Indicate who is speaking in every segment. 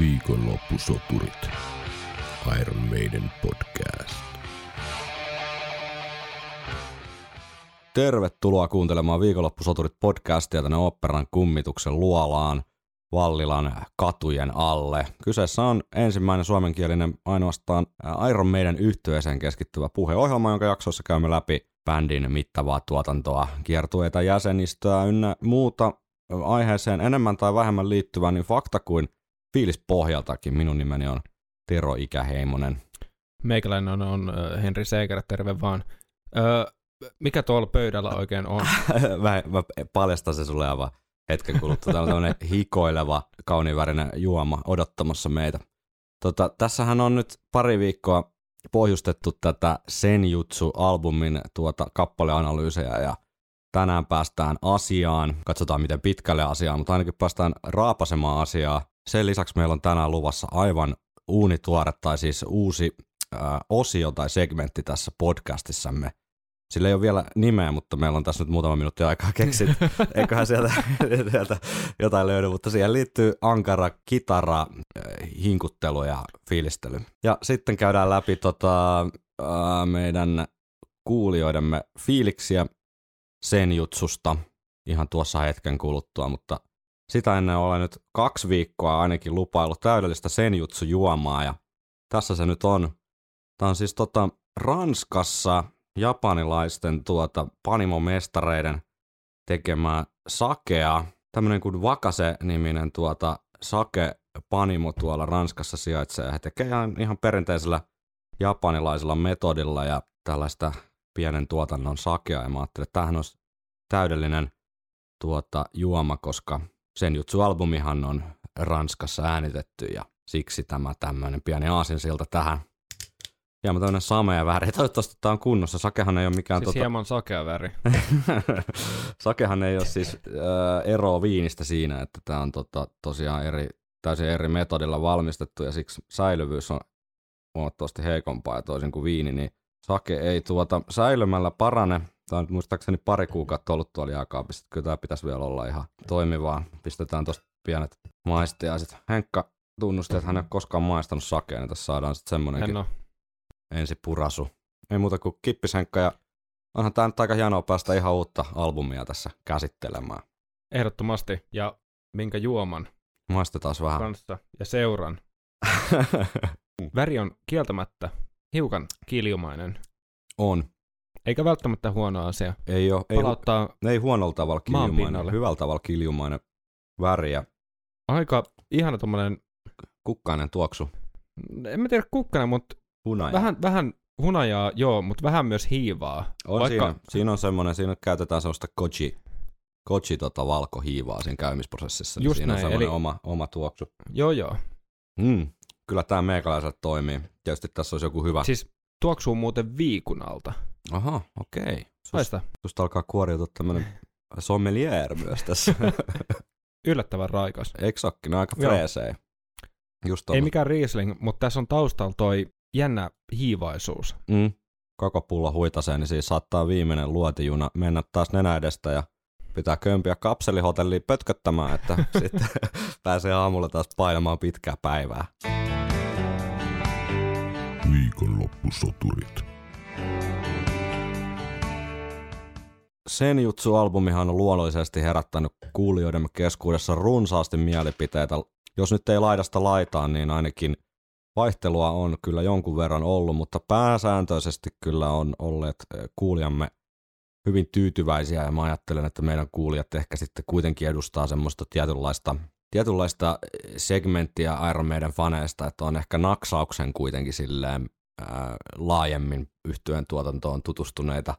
Speaker 1: Viikonloppusoturit. Iron Maiden podcast.
Speaker 2: Tervetuloa kuuntelemaan Viikonloppusoturit podcastia tänne operan kummituksen luolaan Vallilan katujen alle. Kyseessä on ensimmäinen suomenkielinen ainoastaan Iron Maiden yhtyeeseen keskittyvä puheohjelma, jonka jaksossa käymme läpi bändin mittavaa tuotantoa, kiertueita jäsenistöä ynnä muuta aiheeseen enemmän tai vähemmän liittyvää niin fakta kuin fiilis pohjaltakin. Minun nimeni on Tero Ikäheimonen.
Speaker 3: Meikäläinen on, on Henri Seiker, terve vaan. Öö, mikä tuolla pöydällä oikein on?
Speaker 2: mä, mä paljastan se sulle aivan hetken kuluttua. Täällä on tämmöinen hikoileva, kauniivärinen juoma odottamassa meitä. Tota, tässähän on nyt pari viikkoa pohjustettu tätä Senjutsu-albumin tuota kappaleanalyysejä ja tänään päästään asiaan. Katsotaan miten pitkälle asiaan, mutta ainakin päästään raapasemaan asiaa. Sen lisäksi meillä on tänään luvassa aivan uunituore tai siis uusi äh, osio tai segmentti tässä podcastissamme. Sillä ei ole vielä nimeä, mutta meillä on tässä nyt muutama minuutti aikaa keksiä. Eiköhän sieltä, sieltä jotain löydy, mutta siihen liittyy ankara kitara, hinkuttelu ja fiilistely. Ja sitten käydään läpi tota, äh, meidän kuulijoidemme fiiliksiä senjutsusta ihan tuossa hetken kuluttua, mutta sitä ennen olen nyt kaksi viikkoa ainakin lupaillut täydellistä senjutsu-juomaa ja tässä se nyt on. Tämä on siis tota Ranskassa japanilaisten tuota panimomestareiden tekemää sakea, tämmöinen kuin Vakase-niminen tuota sake panimo tuolla Ranskassa sijaitsee. He tekee ihan, ihan perinteisellä japanilaisella metodilla ja tällaista pienen tuotannon sakea. Ja mä ajattelin, että tämähän olisi täydellinen tuota, juoma, koska sen jutsu-albumihan on Ranskassa äänitetty ja siksi tämä tämmöinen pieni aasinsilta tähän. Ja mä tämmönen samea väri. Toivottavasti tää on kunnossa. Sakehan ei ole mikään...
Speaker 3: Siis tota... hieman sakea väri.
Speaker 2: Sakehan ei ole siis äh, eroa viinistä siinä, että tää on tota, tosiaan eri, täysin eri metodilla valmistettu ja siksi säilyvyys on huomattavasti heikompaa ja toisin kuin viini, niin sake ei tuota säilymällä parane. Tämä on muistaakseni pari kuukautta ollut tuolla jääkaapissa. Kyllä tämä pitäisi vielä olla ihan toimivaa. Pistetään tuosta pienet maistiaiset. Henkka tunnusti, että hän ei ole koskaan maistanut sakea, niin tässä saadaan sitten semmoinenkin ensi purasu. Ei muuta kuin kippishenkka ja onhan tämä nyt aika hienoa päästä ihan uutta albumia tässä käsittelemään.
Speaker 3: Ehdottomasti. Ja minkä juoman?
Speaker 2: Maistetaan vähän.
Speaker 3: Kanssa ja seuran. Väri on kieltämättä hiukan kiljumainen.
Speaker 2: On.
Speaker 3: Eikä välttämättä huono asia.
Speaker 2: Ei ole. Ei,
Speaker 3: Palauttaa
Speaker 2: ei huonolla tavalla kiljumainen, hyvällä tavalla kiljumainen väriä.
Speaker 3: Aika ihana tommonen...
Speaker 2: Kukkainen tuoksu.
Speaker 3: En mä tiedä kukkainen, mutta
Speaker 2: Hunaja.
Speaker 3: vähän, vähän hunajaa, joo, mutta vähän myös hiivaa.
Speaker 2: On Vaikka... siinä, siinä on semmoinen, siinä käytetään semmoista koji, koji tota valkohiivaa siinä käymisprosessissa. Niin
Speaker 3: Just
Speaker 2: siinä
Speaker 3: näin,
Speaker 2: on semmoinen
Speaker 3: eli-
Speaker 2: oma, oma tuoksu.
Speaker 3: Joo, joo.
Speaker 2: Mm. Kyllä tämä meikäläiseltä toimii. Tietysti tässä olisi joku hyvä.
Speaker 3: Siis tuoksuu muuten viikunalta.
Speaker 2: Aha, okei. Sus,
Speaker 3: Haista.
Speaker 2: susta alkaa kuoriutua tämmöinen sommelier myös tässä.
Speaker 3: Yllättävän raikas.
Speaker 2: Olekin? Ne on aika
Speaker 3: Joo.
Speaker 2: freesejä. Just
Speaker 3: Ei mikään Riesling, mutta tässä on taustalla toi jännä hiivaisuus.
Speaker 2: Mm. Koko pullo huitasee, niin siis saattaa viimeinen luotijuna mennä taas nenä edestä ja pitää kömpiä kapselihotelliin pötköttämään, että sitten pääsee aamulla taas painamaan pitkää päivää.
Speaker 1: Viikonloppusoturit.
Speaker 2: Senjutsu-albumihan on luonnollisesti herättänyt kuulijoidemme keskuudessa runsaasti mielipiteitä. Jos nyt ei laidasta laitaan, niin ainakin vaihtelua on kyllä jonkun verran ollut, mutta pääsääntöisesti kyllä on olleet eh, kuulijamme hyvin tyytyväisiä ja mä ajattelen, että meidän kuulijat ehkä sitten kuitenkin edustaa semmoista tietynlaista, tietynlaista eh, segmenttiä Iron Maiden faneista, että on ehkä naksauksen kuitenkin silleen ää, laajemmin yhtyeen tuotantoon tutustuneita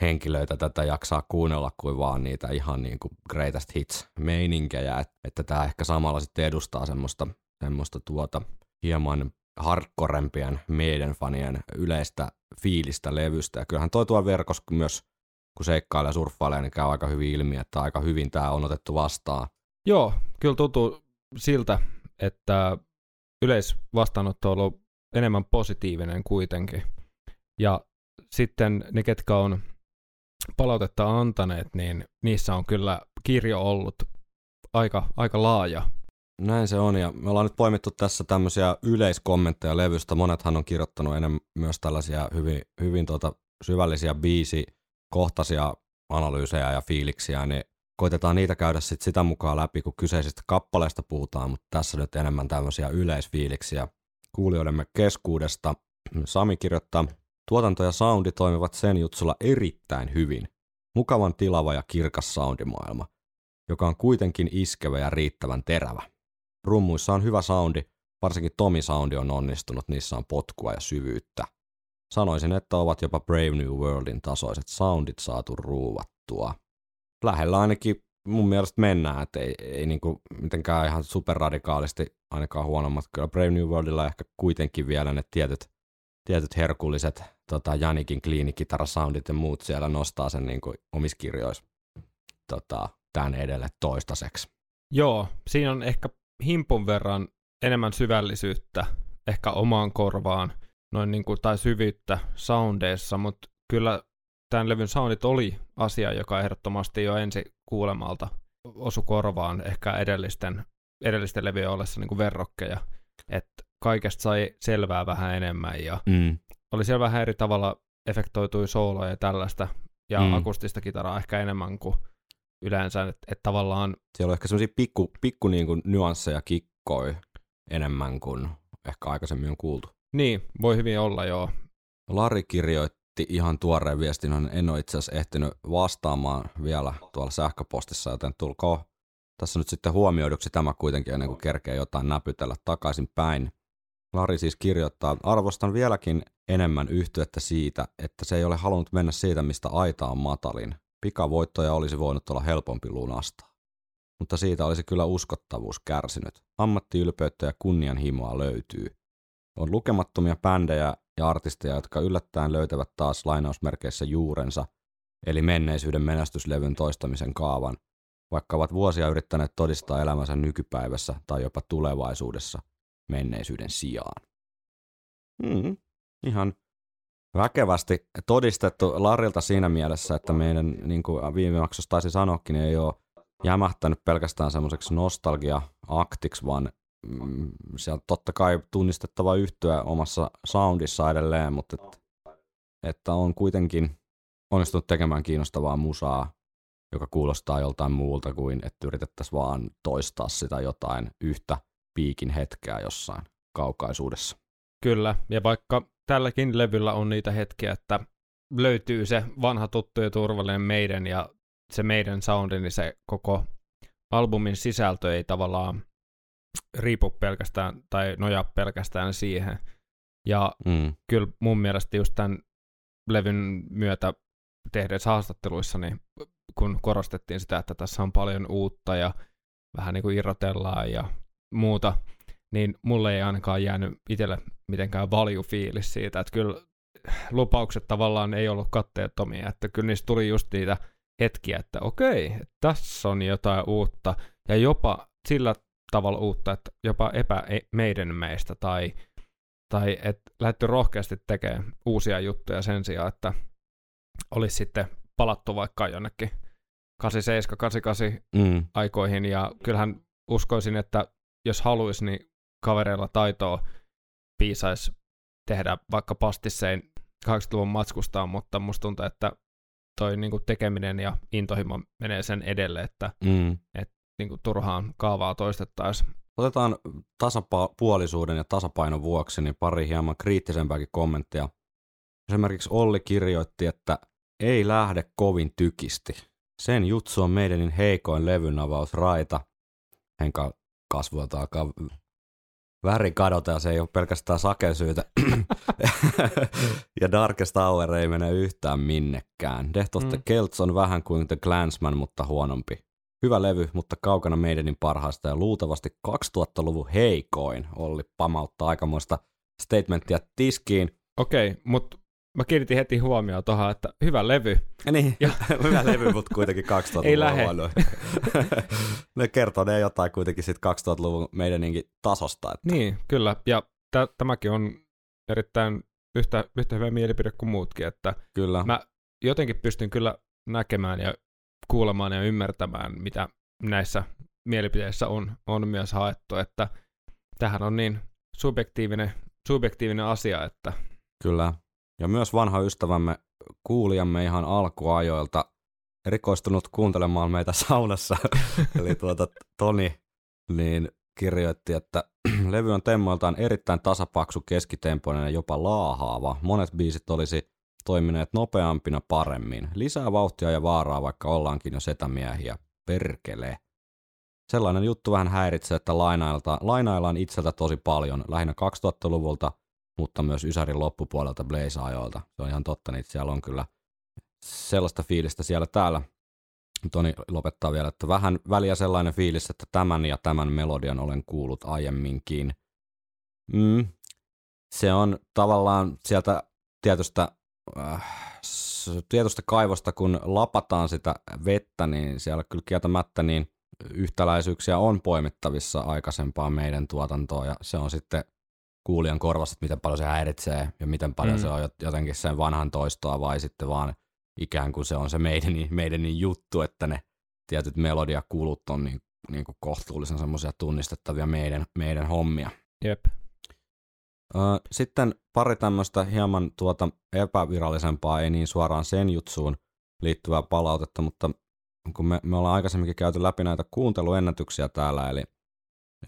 Speaker 2: henkilöitä tätä jaksaa kuunnella kuin vaan niitä ihan niin kuin greatest hits meininkejä, että, että tämä ehkä samalla sitten edustaa semmoista, semmoista tuota hieman hardcorempien meidän fanien yleistä fiilistä levystä. Ja kyllähän toi tuo verkossa myös, kun seikkailee ja surffailee, niin käy aika hyvin ilmi, että aika hyvin tämä on otettu vastaan.
Speaker 3: Joo, kyllä tuntuu siltä, että yleisvastaanotto on ollut enemmän positiivinen kuitenkin. Ja sitten ne, ketkä on palautetta antaneet, niin niissä on kyllä kirjo ollut aika, aika laaja
Speaker 2: näin se on. Ja me ollaan nyt poimittu tässä tämmöisiä yleiskommentteja levystä. Monethan on kirjoittanut enemmän myös tällaisia hyvin, hyvin tuota syvällisiä biisikohtaisia analyysejä ja fiiliksiä, niin koitetaan niitä käydä sit sitä mukaan läpi, kun kyseisistä kappaleista puhutaan, mutta tässä nyt enemmän tämmöisiä yleisfiiliksiä kuulijoidemme keskuudesta. Sami kirjoittaa, tuotanto ja soundi toimivat sen jutsulla erittäin hyvin. Mukavan tilava ja kirkas soundimaailma, joka on kuitenkin iskevä ja riittävän terävä. Rummuissa on hyvä soundi, varsinkin Tomi soundi on onnistunut, niissä on potkua ja syvyyttä. Sanoisin, että ovat jopa Brave New Worldin tasoiset soundit saatu ruuvattua. Lähellä ainakin mun mielestä mennään, että ei, ei niinku mitenkään ihan superradikaalisti ainakaan huonommat. Kyllä Brave New Worldilla ehkä kuitenkin vielä ne tietyt, tietyt herkulliset tota, Janikin kliinikitarasoundit ja muut siellä nostaa sen niinku omissa kirjoissa tota, tämän edelle toistaiseksi.
Speaker 3: Joo, siinä on ehkä himpun verran enemmän syvällisyyttä ehkä omaan korvaan noin niin kuin, tai syvyyttä soundeissa, mutta kyllä tämän levyn soundit oli asia, joka ehdottomasti jo ensi kuulemalta osu korvaan ehkä edellisten, edellisten levyjen ollessa niin kuin verrokkeja. Että kaikesta sai selvää vähän enemmän ja
Speaker 2: Mm.
Speaker 3: Oli siellä vähän eri tavalla efektoitui sooloja ja tällaista ja
Speaker 2: Mm.
Speaker 3: akustista kitaraa ehkä enemmän kuin yleensä, että et tavallaan
Speaker 2: Siellä on ehkä semmoisia pikku, pikku niinku nyansseja kikkoi enemmän kuin ehkä aikaisemmin on kuultu.
Speaker 3: niin, voi hyvin olla joo.
Speaker 2: Lari kirjoitti ihan tuoreen viestin, hän en ole itse asiassa ehtinyt vastaamaan vielä tuolla sähköpostissa, joten tulkoon tässä nyt sitten huomioiduksi tämä kuitenkin ennen kuin kerkee jotain näpytellä takaisin päin. Lari siis kirjoittaa, arvostan vieläkin enemmän yhtyettä siitä, että se ei ole halunnut mennä siitä, mistä aita on matalin. Pikavoittoja olisi voinut olla helpompi lunastaa. Mutta siitä olisi kyllä uskottavuus kärsinyt. Ammattiylpeyttä ja kunnianhimoa löytyy. On lukemattomia bändejä ja artisteja, jotka yllättäen löytävät taas lainausmerkeissä juurensa, eli menneisyyden menestyslevyn toistamisen kaavan, vaikka ovat vuosia yrittäneet todistaa elämänsä nykypäivässä tai jopa tulevaisuudessa menneisyyden sijaan. Mm, ihan väkevästi todistettu Larilta siinä mielessä, että meidän, niin kuin viime jaksossa taisi sanoakin, ei ole jämähtänyt pelkästään semmoiseksi nostalgia-aktiksi, vaan mm, sieltä totta kai tunnistettava yhtyä omassa soundissa edelleen, mutta et, että on kuitenkin onnistunut tekemään kiinnostavaa musaa, joka kuulostaa joltain muulta kuin, että yritettäisiin vaan toistaa sitä jotain yhtä piikin hetkeä jossain kaukaisuudessa.
Speaker 3: Kyllä, ja vaikka tälläkin levyllä on niitä hetkiä, että löytyy se vanha tuttu ja turvallinen meidän ja se meidän soundi, niin se koko albumin sisältö ei tavallaan riipu pelkästään tai nojaa pelkästään siihen. Ja
Speaker 2: Mm.
Speaker 3: kyllä mun mielestä just tämän levyn myötä tehdeissä haastatteluissa, niin kun korostettiin sitä, että tässä on paljon uutta ja vähän niin kuin irrotellaan ja muuta, niin mulle ei ainakaan jäänyt itselle mitenkään valjufiilis siitä, että kyllä lupaukset tavallaan ei ollut katteettomia, että kyllä niistä tuli just niitä hetkiä, että okei, tässä on jotain uutta ja jopa sillä tavalla uutta, että jopa epä meidän meistä tai, tai että lähdetty rohkeasti tekemään uusia juttuja sen sijaan, että olisi sitten palattu vaikka jonnekin 87, 88
Speaker 2: Mm.
Speaker 3: aikoihin ja kyllähän uskoisin, että jos haluaisi, niin kavereilla taitoa piisaisi tehdä vaikka pastissein 80-luvun matskustaan, mutta musta tuntuu, että toi niinku tekeminen ja intohimo menee sen edelle, että
Speaker 2: Mm.
Speaker 3: niinku turhaan kaavaa toistettaisiin.
Speaker 2: Otetaan tasapuolisuuden ja tasapainon vuoksi niin pari hieman kriittisempääkin kommenttia. Esimerkiksi Olli kirjoitti, että ei lähde kovin tykisti. Sen jutsu on meidänin heikoin levynavaus raita. Henka kasvoilta alkaa väri kadota ja se ei ole pelkästään sakesyytä. ja Darkest Hour ei mene yhtään minnekään. Death of the
Speaker 3: Mm.
Speaker 2: Celts on vähän kuin The Clansman, mutta huonompi. Hyvä levy, mutta kaukana meidänin parhaasta ja luultavasti 2000-luvun heikoin. Olli pamauttaa aikamoista statementtia tiskiin.
Speaker 3: Okei, mutta mä kiinnitin heti huomioon tuohon, että hyvä levy.
Speaker 2: Niin,
Speaker 3: Ja-
Speaker 2: hyvä levy, mutta kuitenkin 2000-luvun
Speaker 3: Ei lähe.
Speaker 2: huono. ne kertoo ne jotain kuitenkin sit 2000-luvun meidäninkin tasosta. Että
Speaker 3: Niin, kyllä. Ja tä- tämäkin on erittäin yhtä, yhtä hyvä mielipide kuin muutkin, että
Speaker 2: Kyllä.
Speaker 3: Mä- jotenkin pystyn kyllä näkemään ja kuulemaan ja ymmärtämään, mitä näissä mielipiteissä on, on myös haettu, että tähän on niin subjektiivinen, subjektiivinen asia, että
Speaker 2: Kyllä. Ja myös vanha ystävämme, kuulijamme ihan alkuajoilta, erikoistunut kuuntelemaan meitä saunassa, eli tuota Toni, niin kirjoitti, että levy on temmoiltaan erittäin tasapaksu, keskitempoinen ja jopa laahaava. Monet biisit olisi toimineet nopeampina paremmin. Lisää vauhtia ja vaaraa, vaikka ollaankin jo setämiehiä. Perkele. Sellainen juttu vähän häiritsee, että lainailta, lainaillaan itseltä tosi paljon, lähinnä 2000-luvulta, mutta myös Ysärin loppupuolelta Blaze-ajoilta. Se on ihan totta, niin siellä on kyllä sellaista fiilistä siellä täällä. Toni lopettaa vielä, että vähän väliä sellainen fiilis, että tämän ja tämän melodian olen kuullut aiemminkin. Mm. Se on tavallaan sieltä tietystä, äh, tietystä kaivosta, kun lapataan sitä vettä, niin siellä kyllä kieltämättä niin yhtäläisyyksiä on poimittavissa aikaisempaan meidän tuotantoon, ja se on sitten kuulijan korvassa, että miten paljon se häiritsee ja miten paljon mm. se on jotenkin sen vanhan toistoa vai sitten vaan ikään kuin se on se meidän, meidän juttu, että ne tietyt melodiakulut on niin, niin kuin kohtuullisen semmoisia tunnistettavia meidän, meidän hommia.
Speaker 3: Jep.
Speaker 2: Sitten pari tämmöistä hieman tuota epävirallisempaa, ei niin suoraan sen jutsuun liittyvää palautetta, mutta kun me, me ollaan aikaisemminkin käyty läpi näitä kuunteluennätyksiä täällä, eli,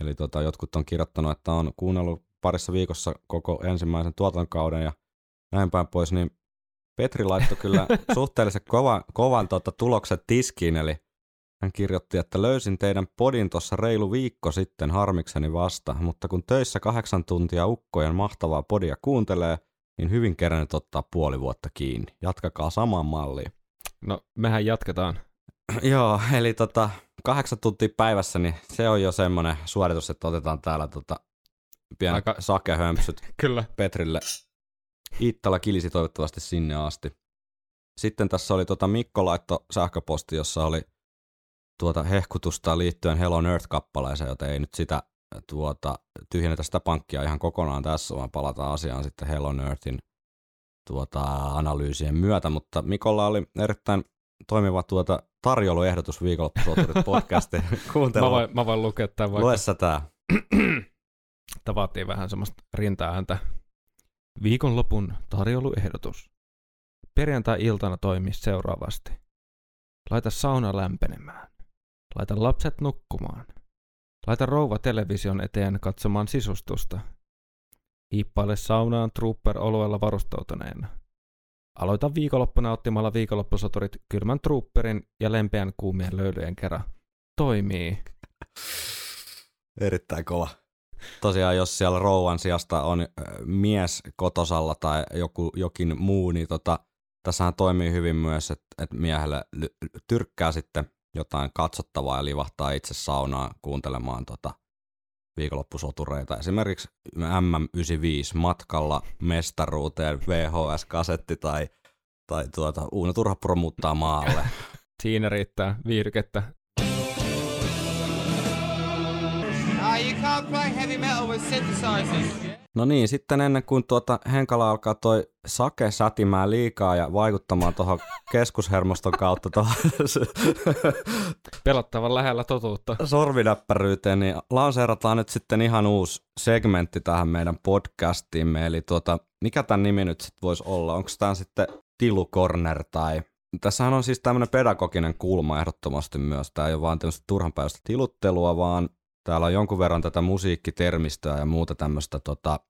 Speaker 2: eli tota, jotkut on kirjoittanut, että on kuunnellut parissa viikossa koko ensimmäisen tuotantokauden ja näin päin pois, niin Petri laittoi kyllä suhteellisen kovan, kovan tota, tulokset tiskiin, eli hän kirjoitti, että löysin teidän podin tuossa reilu viikko sitten harmikseni vasta, mutta kun töissä kahdeksan tuntia ukkojen mahtavaa podia kuuntelee, niin hyvin kerännyt ottaa puoli vuotta kiinni. Jatkakaa samaan malliin.
Speaker 3: No, mehän jatketaan.
Speaker 2: Joo, eli tota, kahdeksan tuntia päivässä, niin se on jo semmoinen suoritus, että otetaan täällä tota, pieni Aika... sakehömpsyt
Speaker 3: Kyllä.
Speaker 2: Petrille. Iittala kilisi toivottavasti sinne asti. Sitten tässä oli tota Mikko laitto sähköposti, jossa oli tuota hehkutusta liittyen Hello Nerd-kappaleeseen, joten ei nyt sitä tuota, tyhjennetä sitä pankkia ihan kokonaan tässä, vaan palataan asiaan sitten Hello Nerdin tuota, analyysien myötä, mutta Mikolla oli erittäin toimiva tuota tarjouluehdotus viikonloppusuoturit podcastiin.
Speaker 3: Mä voin, mä voin lukea tämän
Speaker 2: vaikka. Lue sä tää.
Speaker 3: Tavattiin vähän semmoista rintaääntä. Viikonlopun tarjouluehdotus. Perjantai-iltana toimii seuraavasti. Laita sauna lämpenemään. Laita lapset nukkumaan. Laita rouva television eteen katsomaan sisustusta. Hiippaile saunaan trooper-oluella varustautuneena. Aloita viikonloppuna ottimalla viikonloppusoturit kylmän trooperin ja lempeän kuumien löylyjen kerran. Toimii.
Speaker 2: Erittäin kova. Tosiaan, jos siellä rouvan sijasta on mies kotosalla tai joku, jokin muu, niin tota, tässähän toimii hyvin myös, että, että miehelle tyrkkää sitten jotain katsottavaa ja livahtaa itse saunaan kuuntelemaan tota viikonloppusotureita. Esimerkiksi M95 matkalla mestaruuteen VHS-kasetti tai, tai tuota, Uuno Turha promuttaa maalle.
Speaker 3: Siinä riittää viirkettä.
Speaker 2: No niin, sitten ennen kuin tuota Henkala alkaa toi sake sätimään liikaa ja vaikuttamaan tuohon keskushermoston kautta tuohon
Speaker 3: Pelottavan lähellä totuutta.
Speaker 2: sorvinäppäryyteen, niin lanseerataan nyt sitten ihan uusi segmentti tähän meidän podcastiimme. Eli tuota, mikä tämän nimi nyt sitten voisi olla? Onko tämä sitten Tilu Corner tai Tässähän on siis tämmöinen pedagoginen kulma ehdottomasti myös. Tämä ei ole vaan tämmöistä turhanpäiväistä tiluttelua, vaan Täällä on jonkun verran tätä musiikkitermistöä ja muuta tämmöistä tota,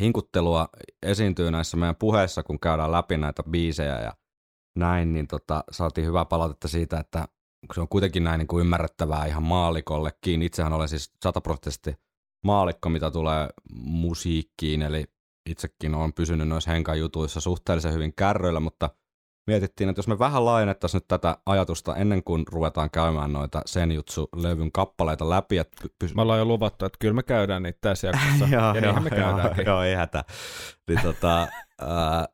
Speaker 2: hinkuttelua esiintyy näissä meidän puheissa, kun käydään läpi näitä biisejä ja näin, niin tota, saatiin hyvää palautetta siitä, että se on kuitenkin näin niin kuin ymmärrettävää ihan maalikollekin. Itsehän olen siis sataprosenttisesti maalikko, mitä tulee musiikkiin, eli itsekin olen pysynyt noissa henkajutuissa suhteellisen hyvin kärryillä, mutta – mietittiin, että jos me vähän laajennettaisiin nyt tätä ajatusta ennen kuin ruvetaan käymään noita Senjutsu-levyn kappaleita läpi. Että
Speaker 3: pys- me ollaan jo luvattu, että kyllä me käydään niitä tässä jaksossa,
Speaker 2: joo,
Speaker 3: ja joo, me käydäänkin.
Speaker 2: Joo, ei hätä. Niin, tota, äh,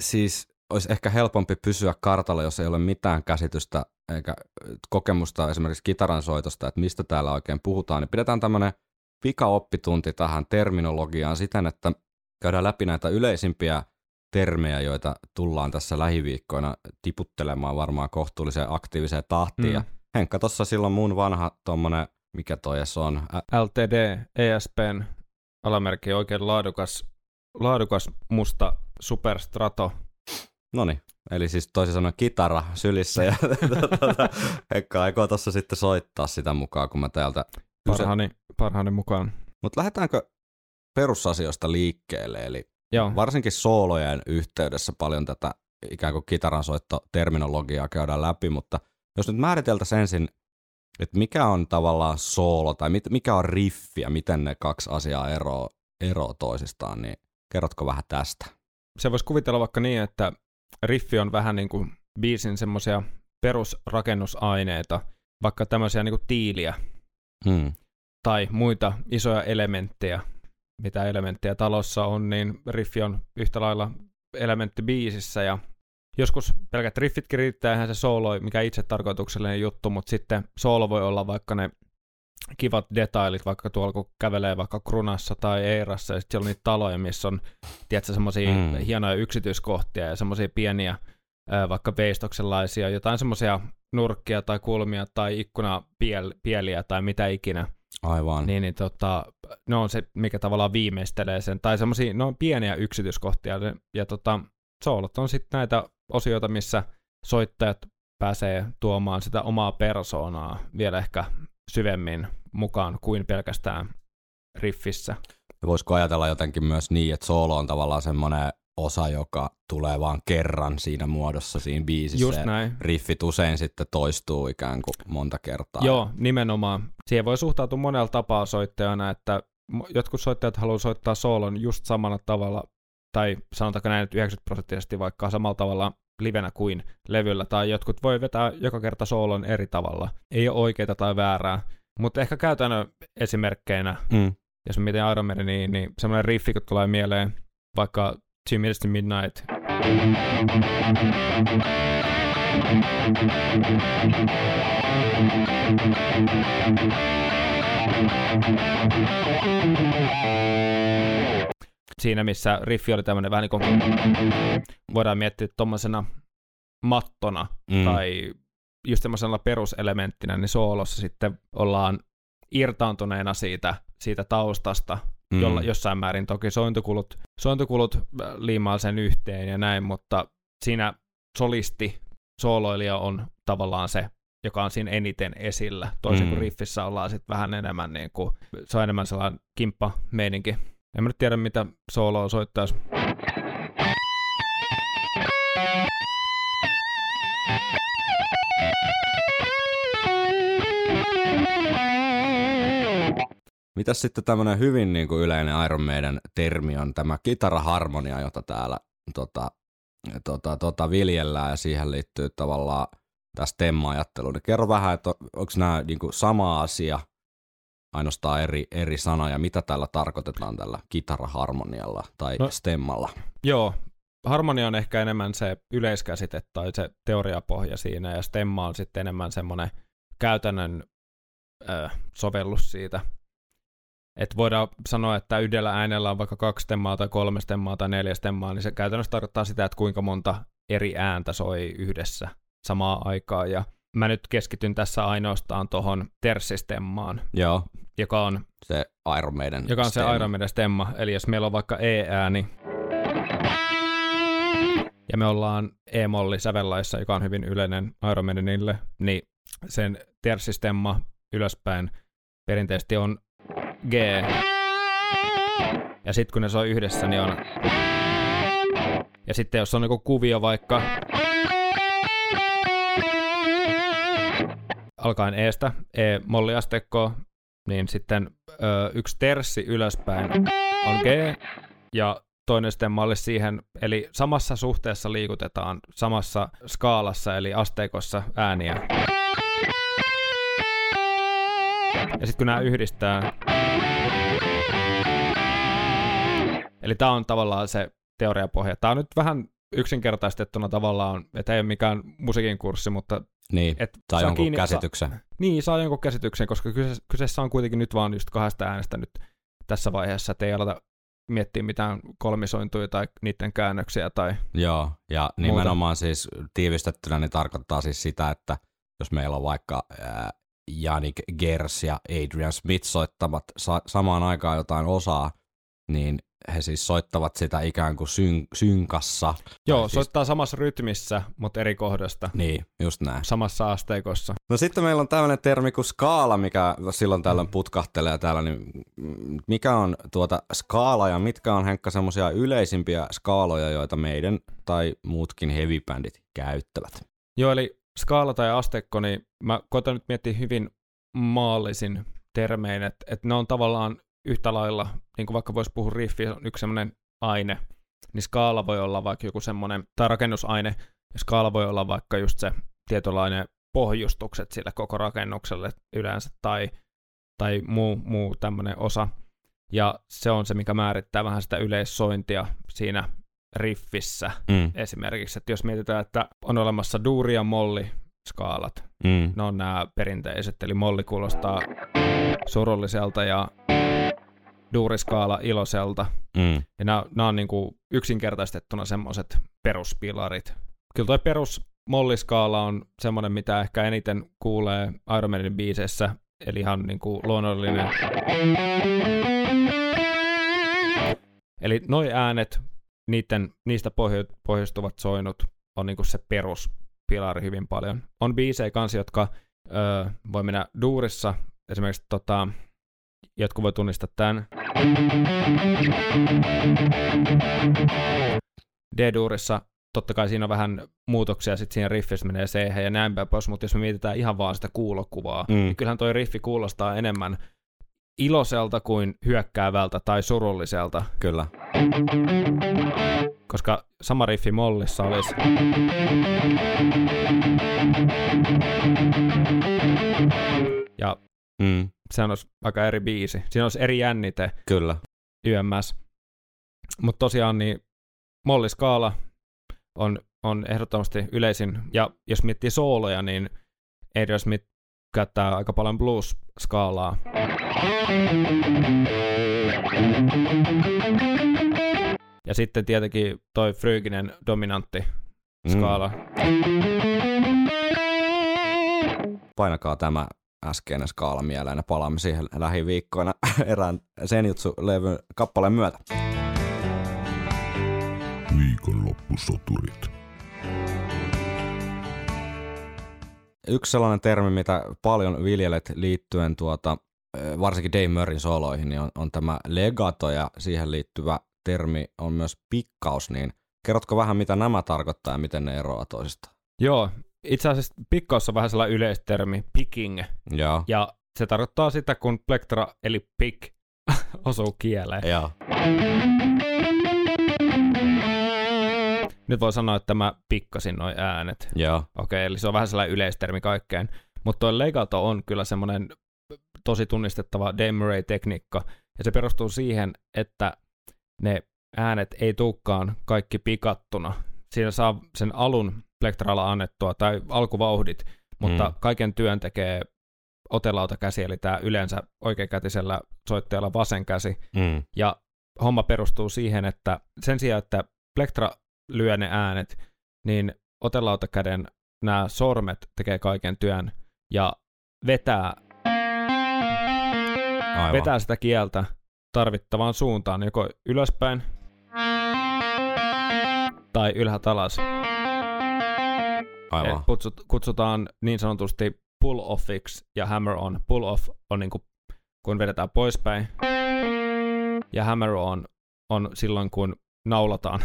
Speaker 2: siis olisi ehkä helpompi pysyä kartalla, jos ei ole mitään käsitystä eikä kokemusta esimerkiksi kitaran soitosta, että mistä täällä oikein puhutaan, niin pidetään tämmöinen pikaoppitunti tähän terminologiaan siten, että käydään läpi näitä yleisimpiä termejä, joita tullaan tässä lähiviikkoina tiputtelemaan varmaan kohtuulliseen aktiiviseen tahtiin. Mm. Ja Henkka tossa silloin mun vanha tommonen, mikä toi edes on, Ä-
Speaker 3: LTD, ESPn alamerkki, oikein laadukas, laadukas musta superstrato.
Speaker 2: Noni, eli siis toisin sanoen kitara sylissä ja tota, Henkka aikoo tossa sitten soittaa sitä mukaan, kun mä täältä
Speaker 3: Parhaani, parhaani mukaan.
Speaker 2: Mutta lähdetäänkö perusasioista liikkeelle, eli
Speaker 3: Joo,
Speaker 2: varsinkin soolojen yhteydessä paljon tätä ikään kuin kitaransoittoterminologiaa käydään läpi, mutta jos nyt määriteltäisiin ensin, että mikä on tavallaan soolo tai mit, mikä on riffi ja miten ne kaksi asiaa eroaa ero toisistaan, niin kerrotko vähän tästä?
Speaker 3: se voisi kuvitella vaikka niin, että riffi on vähän niin kuin biisin semmoisia perusrakennusaineita, vaikka tämmöisiä niin kuin tiiliä
Speaker 2: Hmm.
Speaker 3: tai muita isoja elementtejä, mitä elementtejä talossa on, niin riffi on yhtä lailla elementti biisissä ja joskus pelkät riffitkin riittää, eihän se soolo, mikä itse tarkoituksellinen juttu, mutta sitten soolo voi olla vaikka ne kivat detailit, vaikka tuolla kun kävelee vaikka Krunassa tai Eirassa, ja sitten siellä on niitä taloja, missä on, tiedätkö, semmoisia
Speaker 2: Mm.
Speaker 3: hienoja yksityiskohtia ja semmoisia pieniä, vaikka veistoksenlaisia, jotain semmoisia nurkkia tai kulmia tai ikkunapieliä tai mitä ikinä,
Speaker 2: Aivan.
Speaker 3: niin, niin tota, ne on se, mikä tavallaan viimeistelee sen, tai semmoisia, ne on pieniä yksityiskohtia, ja, ja tota, soolot on sitten näitä osioita, missä soittajat pääsee tuomaan sitä omaa persoonaa vielä ehkä syvemmin mukaan kuin pelkästään riffissä.
Speaker 2: Voisiko ajatella jotenkin myös niin, että soolo on tavallaan semmoinen osa, joka tulee vaan kerran siinä muodossa siinä biisissä.
Speaker 3: Just näin.
Speaker 2: Riffit usein sitten toistuu ikään kuin monta kertaa.
Speaker 3: Joo, nimenomaan. Siihen voi suhtautua monella tapaa soittajana, että jotkut soittajat haluaa soittaa soolon just samalla tavalla, tai sanotaanko näin nyt 90 prosenttisesti vaikka samalla tavalla livenä kuin levyllä, tai jotkut voi vetää joka kerta soolon eri tavalla. Ei ole oikeita tai väärää, mutta ehkä käytännön esimerkkeinä,
Speaker 2: Mm.
Speaker 3: jos mä mietin Iron Maiden, niin, niin semmoinen riffi, kun tulee mieleen vaikka Two Minutes to Midnight, siinä missä riffi oli tämmöinen vähän niin kuin, voidaan miettiä tuommoisena mattona
Speaker 2: Mm.
Speaker 3: tai just semmoisella peruselementtinä, niin soolossa sitten ollaan irtaantuneena siitä, siitä taustasta,
Speaker 2: Mm.
Speaker 3: jolla, jossain määrin toki sointukulut, sointukulut äh, liimaa sen yhteen ja näin, mutta siinä solisti, sooloilija on tavallaan se, joka on siinä eniten esillä, toisin
Speaker 2: Mm.
Speaker 3: kuin riffissä ollaan sitten vähän enemmän niin kuin, se on enemmän sellainen kimppa meininki. En mä nyt tiedä, mitä sooloa soittaisi.
Speaker 2: Mitäs sitten tämmöinen hyvin niin kuin yleinen Iron Maiden termi on tämä kitaraharmonia, jota täällä tota, tota, tota, viljellään ja siihen liittyy tavallaan tämä stemma-ajattelu. Niin kerro vähän, että onko nämä niin kuin sama asia, ainoastaan eri, eri sanoja, mitä tällä tarkoitetaan tällä kitaraharmonialla tai no.
Speaker 3: No-
Speaker 2: stemmalla?
Speaker 3: Joo, harmonia on ehkä enemmän se yleiskäsite tai se teoriapohja siinä, ja stemma on sitten enemmän semmoinen käytännön ö, sovellus siitä. Että voidaan sanoa, että yhdellä äänellä on vaikka kaksi stemmaa tai kolme stemmaa tai neljä stemmaa, niin se käytännössä tarkoittaa sitä, että kuinka monta eri ääntä soi yhdessä samaan aikaan. Ja mä nyt keskityn tässä ainoastaan tuohon terssistemmaan,
Speaker 2: Joo,
Speaker 3: joka on
Speaker 2: se Iron Maiden
Speaker 3: joka on se
Speaker 2: stemma.
Speaker 3: Iron Maiden stemma. Eli jos meillä on vaikka E-ääni, ja me ollaan E-molli sävellaissa, joka on hyvin yleinen Iron Maidenille, niin sen terssistemma ylöspäin perinteisesti on G. Ja sitten kun ne soi yhdessä, niin on... Ja sitten jos on niinku kuvio vaikka alkaen Estä, E-molliastekkoa, niin sitten ö, yksi terssi ylöspäin on G, ja toinen stemma olisi siihen, eli samassa suhteessa liikutetaan samassa skaalassa, eli asteikossa ääniä. Ja sitten kun nämä yhdistää, eli tämä on tavallaan se teoriapohja. Tämä on nyt vähän yksinkertaistettuna tavallaan, että ei ole mikään musiikin kurssi, mutta
Speaker 2: Niin,
Speaker 3: et saa
Speaker 2: jonkun
Speaker 3: kiinni-
Speaker 2: käsityksen.
Speaker 3: Saa, niin, saa jonkun käsityksen, koska kyseessä, kyseessä on kuitenkin nyt vaan just kahdesta äänestä nyt tässä vaiheessa, että ei aleta miettiä mitään kolmisointuja tai niiden käännöksiä tai
Speaker 2: Joo, ja nimenomaan siis tiivistettynä niin tarkoittaa siis sitä, että jos meillä on vaikka ää, Janik Gers ja Adrian Smith soittavat sa- samaan aikaan jotain osaa, niin he siis soittavat sitä ikään kuin syn- synkassa.
Speaker 3: Joo,
Speaker 2: Tai siis-
Speaker 3: soittaa samassa rytmissä, mutta eri kohdasta,
Speaker 2: Niin, just näin.
Speaker 3: samassa asteikossa.
Speaker 2: No sitten meillä on tämmöinen termi kuin skaala, mikä silloin tällöin putkahtelee täällä, niin mm, mikä on tuota skaala ja mitkä on Henkka semmoisia yleisimpiä skaaloja, joita meidän tai muutkin heavy-bändit käyttävät?
Speaker 3: Joo, eli skaala tai asteikko, niin mä koitan nyt miettiä hyvin maallisin termein, että, että ne on tavallaan yhtä lailla, niin kuin vaikka voisi puhua riffi, on yksi semmoinen aine, niin skaala voi olla vaikka joku semmoinen, tai rakennusaine, ja skaala voi olla vaikka just se tietynlainen pohjustukset sille koko rakennukselle yleensä, tai, tai muu, muu tämmöinen osa. Ja se on se, mikä määrittää vähän sitä yleissointia siinä riffissä
Speaker 2: Mm.
Speaker 3: esimerkiksi. Että jos mietitään, että on olemassa duuri ja molli skaalat,
Speaker 2: Mm.
Speaker 3: ne on nämä perinteiset, eli molli kuulostaa surulliselta ja duuriskaala iloiselta.
Speaker 2: Mm.
Speaker 3: Ja nämä, nämä on niin kuin yksinkertaistettuna semmoiset peruspilarit. Kyllä toi perus molliskaala on semmoinen, mitä ehkä eniten kuulee Iron Maidenin biiseissä, eli ihan niin kuin luonnollinen. Eli noi äänet, niiden, niistä pohjo- pohjustuvat soinut on niin kuin se peruspilari hyvin paljon. On biisejä kanssa, jotka öö, voi mennä duurissa, esimerkiksi tota, jotkut voi tunnistaa tämän. D-duurissa totta kai siinä on vähän muutoksia, sitten siinä riffissä menee c ja näin päin pois, mutta jos me mietitään ihan vaan sitä kuulokuvaa,
Speaker 2: Mm.
Speaker 3: niin kyllähän toi riffi kuulostaa enemmän iloiselta kuin hyökkäävältä tai surulliselta,
Speaker 2: Kyllä.
Speaker 3: koska sama riffi mollissa olisi ja
Speaker 2: Mm.
Speaker 3: se olisi aika eri biisi. Siinä olisi eri jännite
Speaker 2: Kyllä.
Speaker 3: YMS. Mutta tosiaan niin molliskaala on, on ehdottomasti yleisin. Ja jos miettii sooloja, niin Adrian Smith käyttää aika paljon blues-skaalaa. Ja sitten tietenkin toi Fryginen dominantti
Speaker 2: Mm.
Speaker 3: skaala.
Speaker 2: Painakaa tämä äskeinen skaala mieleen ja palaamme siihen lähiviikkoina erään Senjutsu-levyn kappaleen myötä.
Speaker 1: Viikonloppusoturit.
Speaker 2: Yksi sellainen termi, mitä paljon viljelet liittyen tuota, varsinkin Dave Murrayn soloihin, niin on, on tämä legato ja siihen liittyvä termi on myös pikkaus, niin kerrotko vähän mitä nämä tarkoittaa ja miten ne eroavat toisistaan?
Speaker 3: Joo, itse asiassa pikkaus on vähän sellainen yleistermi, picking.
Speaker 2: Joo.
Speaker 3: Ja se tarkoittaa sitä, kun plektra eli pick osuu kieleen.
Speaker 2: Joo.
Speaker 3: Nyt voi sanoa, että mä pikkasin noin äänet.
Speaker 2: Joo.
Speaker 3: Okei, eli se on vähän sellainen yleistermi kaikkeen. Mutta tuo legato on kyllä semmoinen tosi tunnistettava Demeray-tekniikka. Ja se perustuu siihen, että ne äänet ei tulekaan kaikki pikattuna. Siinä saa sen alun plektralla annettua, tai alkuvauhdit, mutta
Speaker 2: Mm.
Speaker 3: kaiken työn tekee otelautakäsi, eli tämä yleensä oikeakätisellä soittajalla vasen käsi.
Speaker 2: Mm.
Speaker 3: Ja homma perustuu siihen, että sen sijaan, että plektra lyö ne äänet, niin otelautakäden nämä sormet tekee kaiken työn ja vetää,
Speaker 2: Aivan.
Speaker 3: vetää sitä kieltä tarvittavaan suuntaan, joko ylöspäin tai ylhäältä alas.
Speaker 2: Aivan.
Speaker 3: Kutsut, kutsutaan niin sanotusti pull offiksi ja hammer on. Pull off on niin kuin, kun vedetään poispäin ja hammer on on silloin, kun naulataan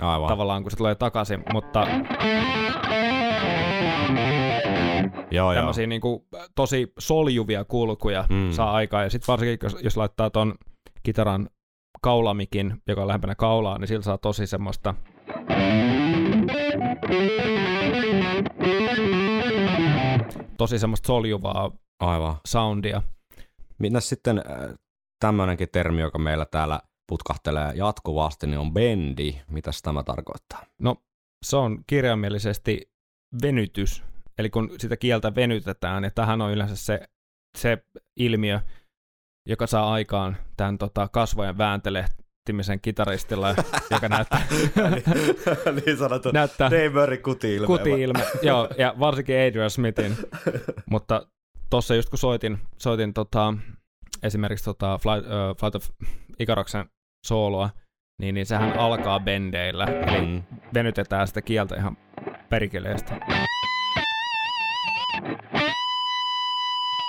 Speaker 2: Aivan.
Speaker 3: tavallaan, kun se tulee takaisin, mutta
Speaker 2: Joo, joo.
Speaker 3: tämmöisiä niin kuin, tosi soljuvia kulkuja
Speaker 2: Mm.
Speaker 3: mm. saa aikaan. Ja sitten varsinkin, jos, jos laittaa ton kitaran kaulamikin, joka on lähempänä kaulaa, niin sillä saa tosi semmoista tosi semmoista soljuvaa
Speaker 2: Aivan.
Speaker 3: soundia.
Speaker 2: Mitäs sitten äh, tämmöinenkin termi, joka meillä täällä putkahtelee jatkuvasti, niin on bendi. Mitäs tämä tarkoittaa?
Speaker 3: No, se on kirjaimellisesti venytys. Eli kun sitä kieltä venytetään, ja tähän on yleensä se, se ilmiö, joka saa aikaan tämän tota, kasvojen vääntele, Smith-nimisen kitaristilla, joka näyttää,
Speaker 2: niin sanottu
Speaker 3: näyttää
Speaker 2: Dave Murray kuti-ilme.
Speaker 3: kuti-ilme. Joo, ja varsinkin Adrian Smithin. Mutta tuossa just kun soitin, soitin tota, esimerkiksi tota Flight, uh, Flight of Icaroksen sooloa, niin, niin sehän alkaa bendeillä, eli
Speaker 2: Mm.
Speaker 3: venytetään sitä kieltä ihan perkeleesti.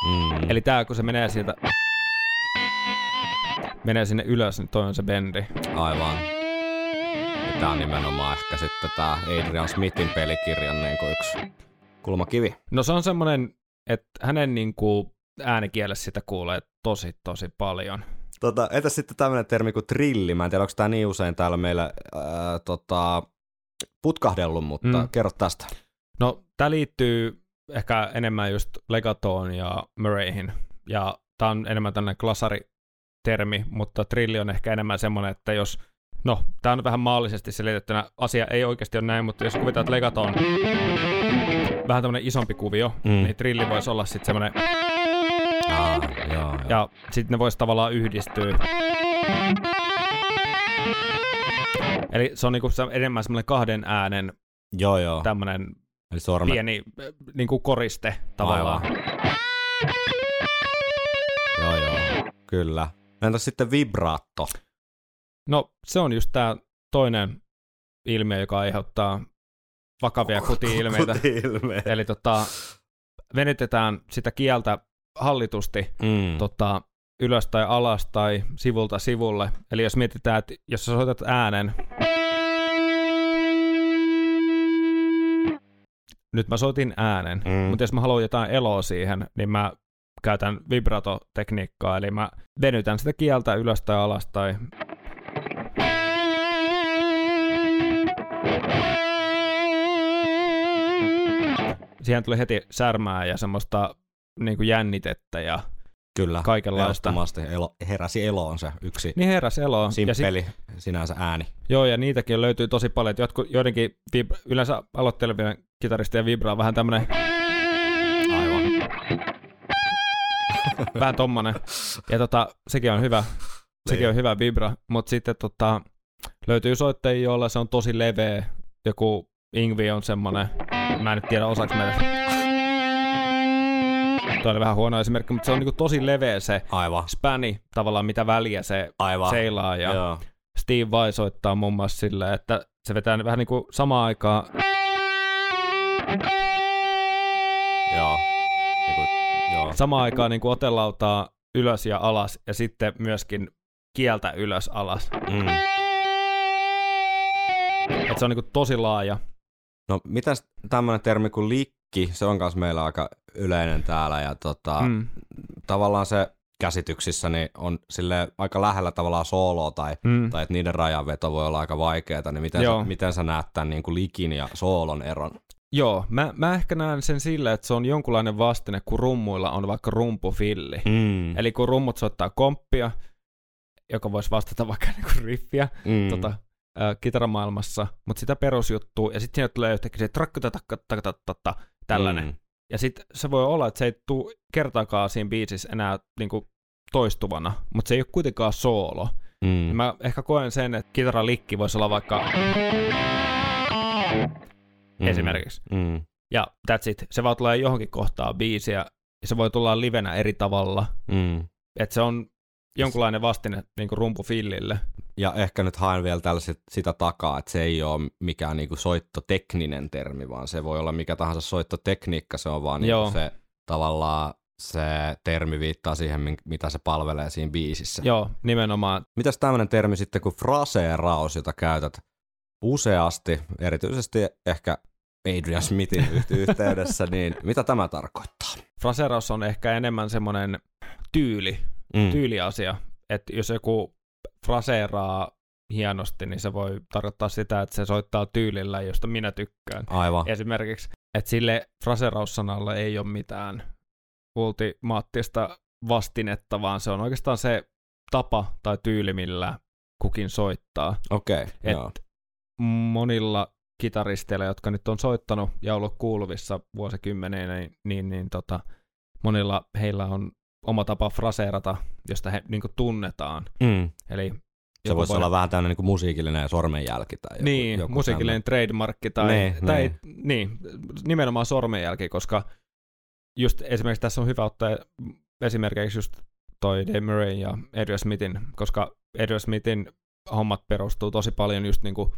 Speaker 2: Mm.
Speaker 3: Eli tää kun se menee sieltä, menee sinne ylös, niin toi on se bendi.
Speaker 2: Aivan. Ja tää on nimenomaan ehkä sitten tää Adrian Smithin pelikirjan niin kuin yksi kulmakivi.
Speaker 3: No se on semmonen, että hänen niinku äänikielessä sitä kuulee tosi tosi paljon.
Speaker 2: Tota, entäs sitten tämmönen termi kuin trilli? Mä en tiedä, onko tää niin usein täällä meillä ää, tota, putkahdellut, mutta
Speaker 3: Mm.
Speaker 2: kerro tästä.
Speaker 3: No tää liittyy ehkä enemmän just Legatoon ja Murrayhin, ja tää on enemmän tämmönen klasaritermi, mutta trilli on ehkä enemmän semmonen, että jos No, tää on vähän maallisesti selitettynä. Asia ei oikeasti ole näin, mutta jos kuvitellaan, että Legato on vähän tämmönen isompi kuvio,
Speaker 2: Mm.
Speaker 3: niin trilli voisi olla sitten semmonen
Speaker 2: Aa, joo, joo.
Speaker 3: Ja sitten ne voisi tavallaan yhdistyä. Eli se on niinku enemmän semmoinen kahden äänen
Speaker 2: joo, joo.
Speaker 3: tämmöinen
Speaker 2: Eli sormet.
Speaker 3: pieni äh, niinku koriste tavallaan.
Speaker 2: Aivan. Joo, joo. Kyllä. Entäs sitten vibraatto?
Speaker 3: No se on just tää toinen ilmiö, joka aiheuttaa vakavia kuti-ilmeitä.
Speaker 2: Kuti-ilmeet.
Speaker 3: Eli tota, venytetään sitä kieltä hallitusti
Speaker 2: Mm.
Speaker 3: tota, ylös tai alas tai sivulta sivulle. Eli jos mietitään, että jos sä soitat äänen, nyt mä soitin äänen,
Speaker 2: Mm.
Speaker 3: mutta jos mä haluan jotain eloa siihen, niin mä käytän vibratotekniikkaa, eli mä venytän sitä kieltä ylös tai alas tai siihen tuli heti särmää ja semmoista niin kuin jännitettä ja
Speaker 2: Kyllä.
Speaker 3: kaikenlaista.
Speaker 2: Elo, heräsi eloon se yksi
Speaker 3: Niin heräs eloon. Ja sit,
Speaker 2: simppeli sinänsä ääni.
Speaker 3: joo, ja niitäkin löytyy tosi paljon. Jotkut, joidenkin vib- yleensä aloittelevien kitaristien vibra on vähän tämmönen,
Speaker 2: Aivan.
Speaker 3: vähän tommonen. Ja tota, sekin on hyvä. Sekin
Speaker 2: Niin.
Speaker 3: on hyvä vibra. Mutta sitten tota, löytyy soittajia, joilla se on tosi leveä. Joku Ingvi on semmonen, mä en nyt tiedä osaksi meidän. Toi oli vähän huono esimerkki, mutta se on niinku tosi leveä se
Speaker 2: Aivan.
Speaker 3: späni, tavallaan mitä väliä se
Speaker 2: Aivan.
Speaker 3: seilaa. Ja
Speaker 2: Joo.
Speaker 3: Steve Vai soittaa muun muassa silleen, että se vetää vähän niin kuin samaan aikaan,
Speaker 2: Joo. Niinku, joo.
Speaker 3: samaan aikaan niin kuin otelautaa ylös ja alas ja sitten myöskin kieltä ylös alas.
Speaker 2: Mm.
Speaker 3: Et se on niin kuin tosi laaja.
Speaker 2: No mitäs tämmönen termi kuin likki, se on kanssa meillä aika yleinen täällä ja tota, mm.
Speaker 3: Mm.
Speaker 2: tavallaan se käsityksissä niin on sille aika lähellä tavallaan sooloa tai,
Speaker 3: Mm.
Speaker 2: tai että niiden rajanveto voi olla aika vaikeaa, niin miten,
Speaker 3: Joo.
Speaker 2: sä, miten sä näet tämän niin kuin likin ja soolon eron?
Speaker 3: Joo, mä, mä ehkä näen sen sillä, että se on jonkunlainen vastine, kun rummuilla on vaikka rumpufilli.
Speaker 2: Mm.
Speaker 3: Eli kun rummut soittaa komppia, joka voisi vastata vaikka niinku riffiä,
Speaker 2: mm.
Speaker 3: tota, ä, kitaramaailmassa, mutta sitä perusjuttua, ja sitten siinä tulee yhtäkkiä se trakkatakkatakkatatta, tällainen.
Speaker 2: Mm.
Speaker 3: Ja sitten se voi olla, että se ei tule kertaakaan siinä biisissä enää niinku toistuvana, mutta se ei ole kuitenkaan soolo.
Speaker 2: Mm.
Speaker 3: Ja mä ehkä koen sen, että kitaralikki voisi olla vaikka
Speaker 2: Mm.
Speaker 3: Esimerkiksi.
Speaker 2: Mm.
Speaker 3: Ja that's it. Se vaan tulee johonkin kohtaan biisiä, ja se voi tulla livenä eri tavalla.
Speaker 2: Mm.
Speaker 3: Että se on jonkunlainen vastine niinku rumpufillille.
Speaker 2: Ja ehkä nyt haen vielä tällaiset sitä takaa, että se ei ole mikään niinku soittotekninen termi, vaan se voi olla mikä tahansa soittotekniikka, se on vaan
Speaker 3: Joo.
Speaker 2: niinku se tavallaan se termi viittaa siihen, mitä se palvelee siinä biisissä.
Speaker 3: Joo, nimenomaan.
Speaker 2: Mitäs tämmöinen termi sitten kuin fraseeraus, jota käytät useasti, erityisesti ehkä Adrian Smithin yht- yhteydessä, niin mitä tämä tarkoittaa?
Speaker 3: Fraseraus on ehkä enemmän semmoinen tyyli,
Speaker 2: Mm.
Speaker 3: tyyliasia. Että jos joku fraseeraa hienosti, niin se voi tarkoittaa sitä, että se soittaa tyylillä, josta minä tykkään.
Speaker 2: Aivan.
Speaker 3: Esimerkiksi, että sille fraseeraussanalle ei ole mitään ultimaattista vastinetta, vaan se on oikeastaan se tapa tai tyyli, millä kukin soittaa.
Speaker 2: Okei, okay,
Speaker 3: Et
Speaker 2: joo.
Speaker 3: monilla kitaristeilla, jotka nyt on soittanut ja ollut kuuluvissa vuosikymmeniä, niin, niin, niin tota, monilla heillä on oma tapa fraseerata, josta he niin tunnetaan.
Speaker 2: Mm.
Speaker 3: Eli
Speaker 2: Se voisi olla vähän tämmöinen niin musiikillinen sormenjälki tai joku,
Speaker 3: Niin,
Speaker 2: joku
Speaker 3: musiikillinen trademarkki tai,
Speaker 2: Niin,
Speaker 3: tai
Speaker 2: niin.
Speaker 3: niin, nimenomaan sormenjälki, koska just esimerkiksi tässä on hyvä ottaa esimerkiksi just toi Dave Murray ja Adrian Smithin, koska Adrian Smithin hommat perustuu tosi paljon just niinku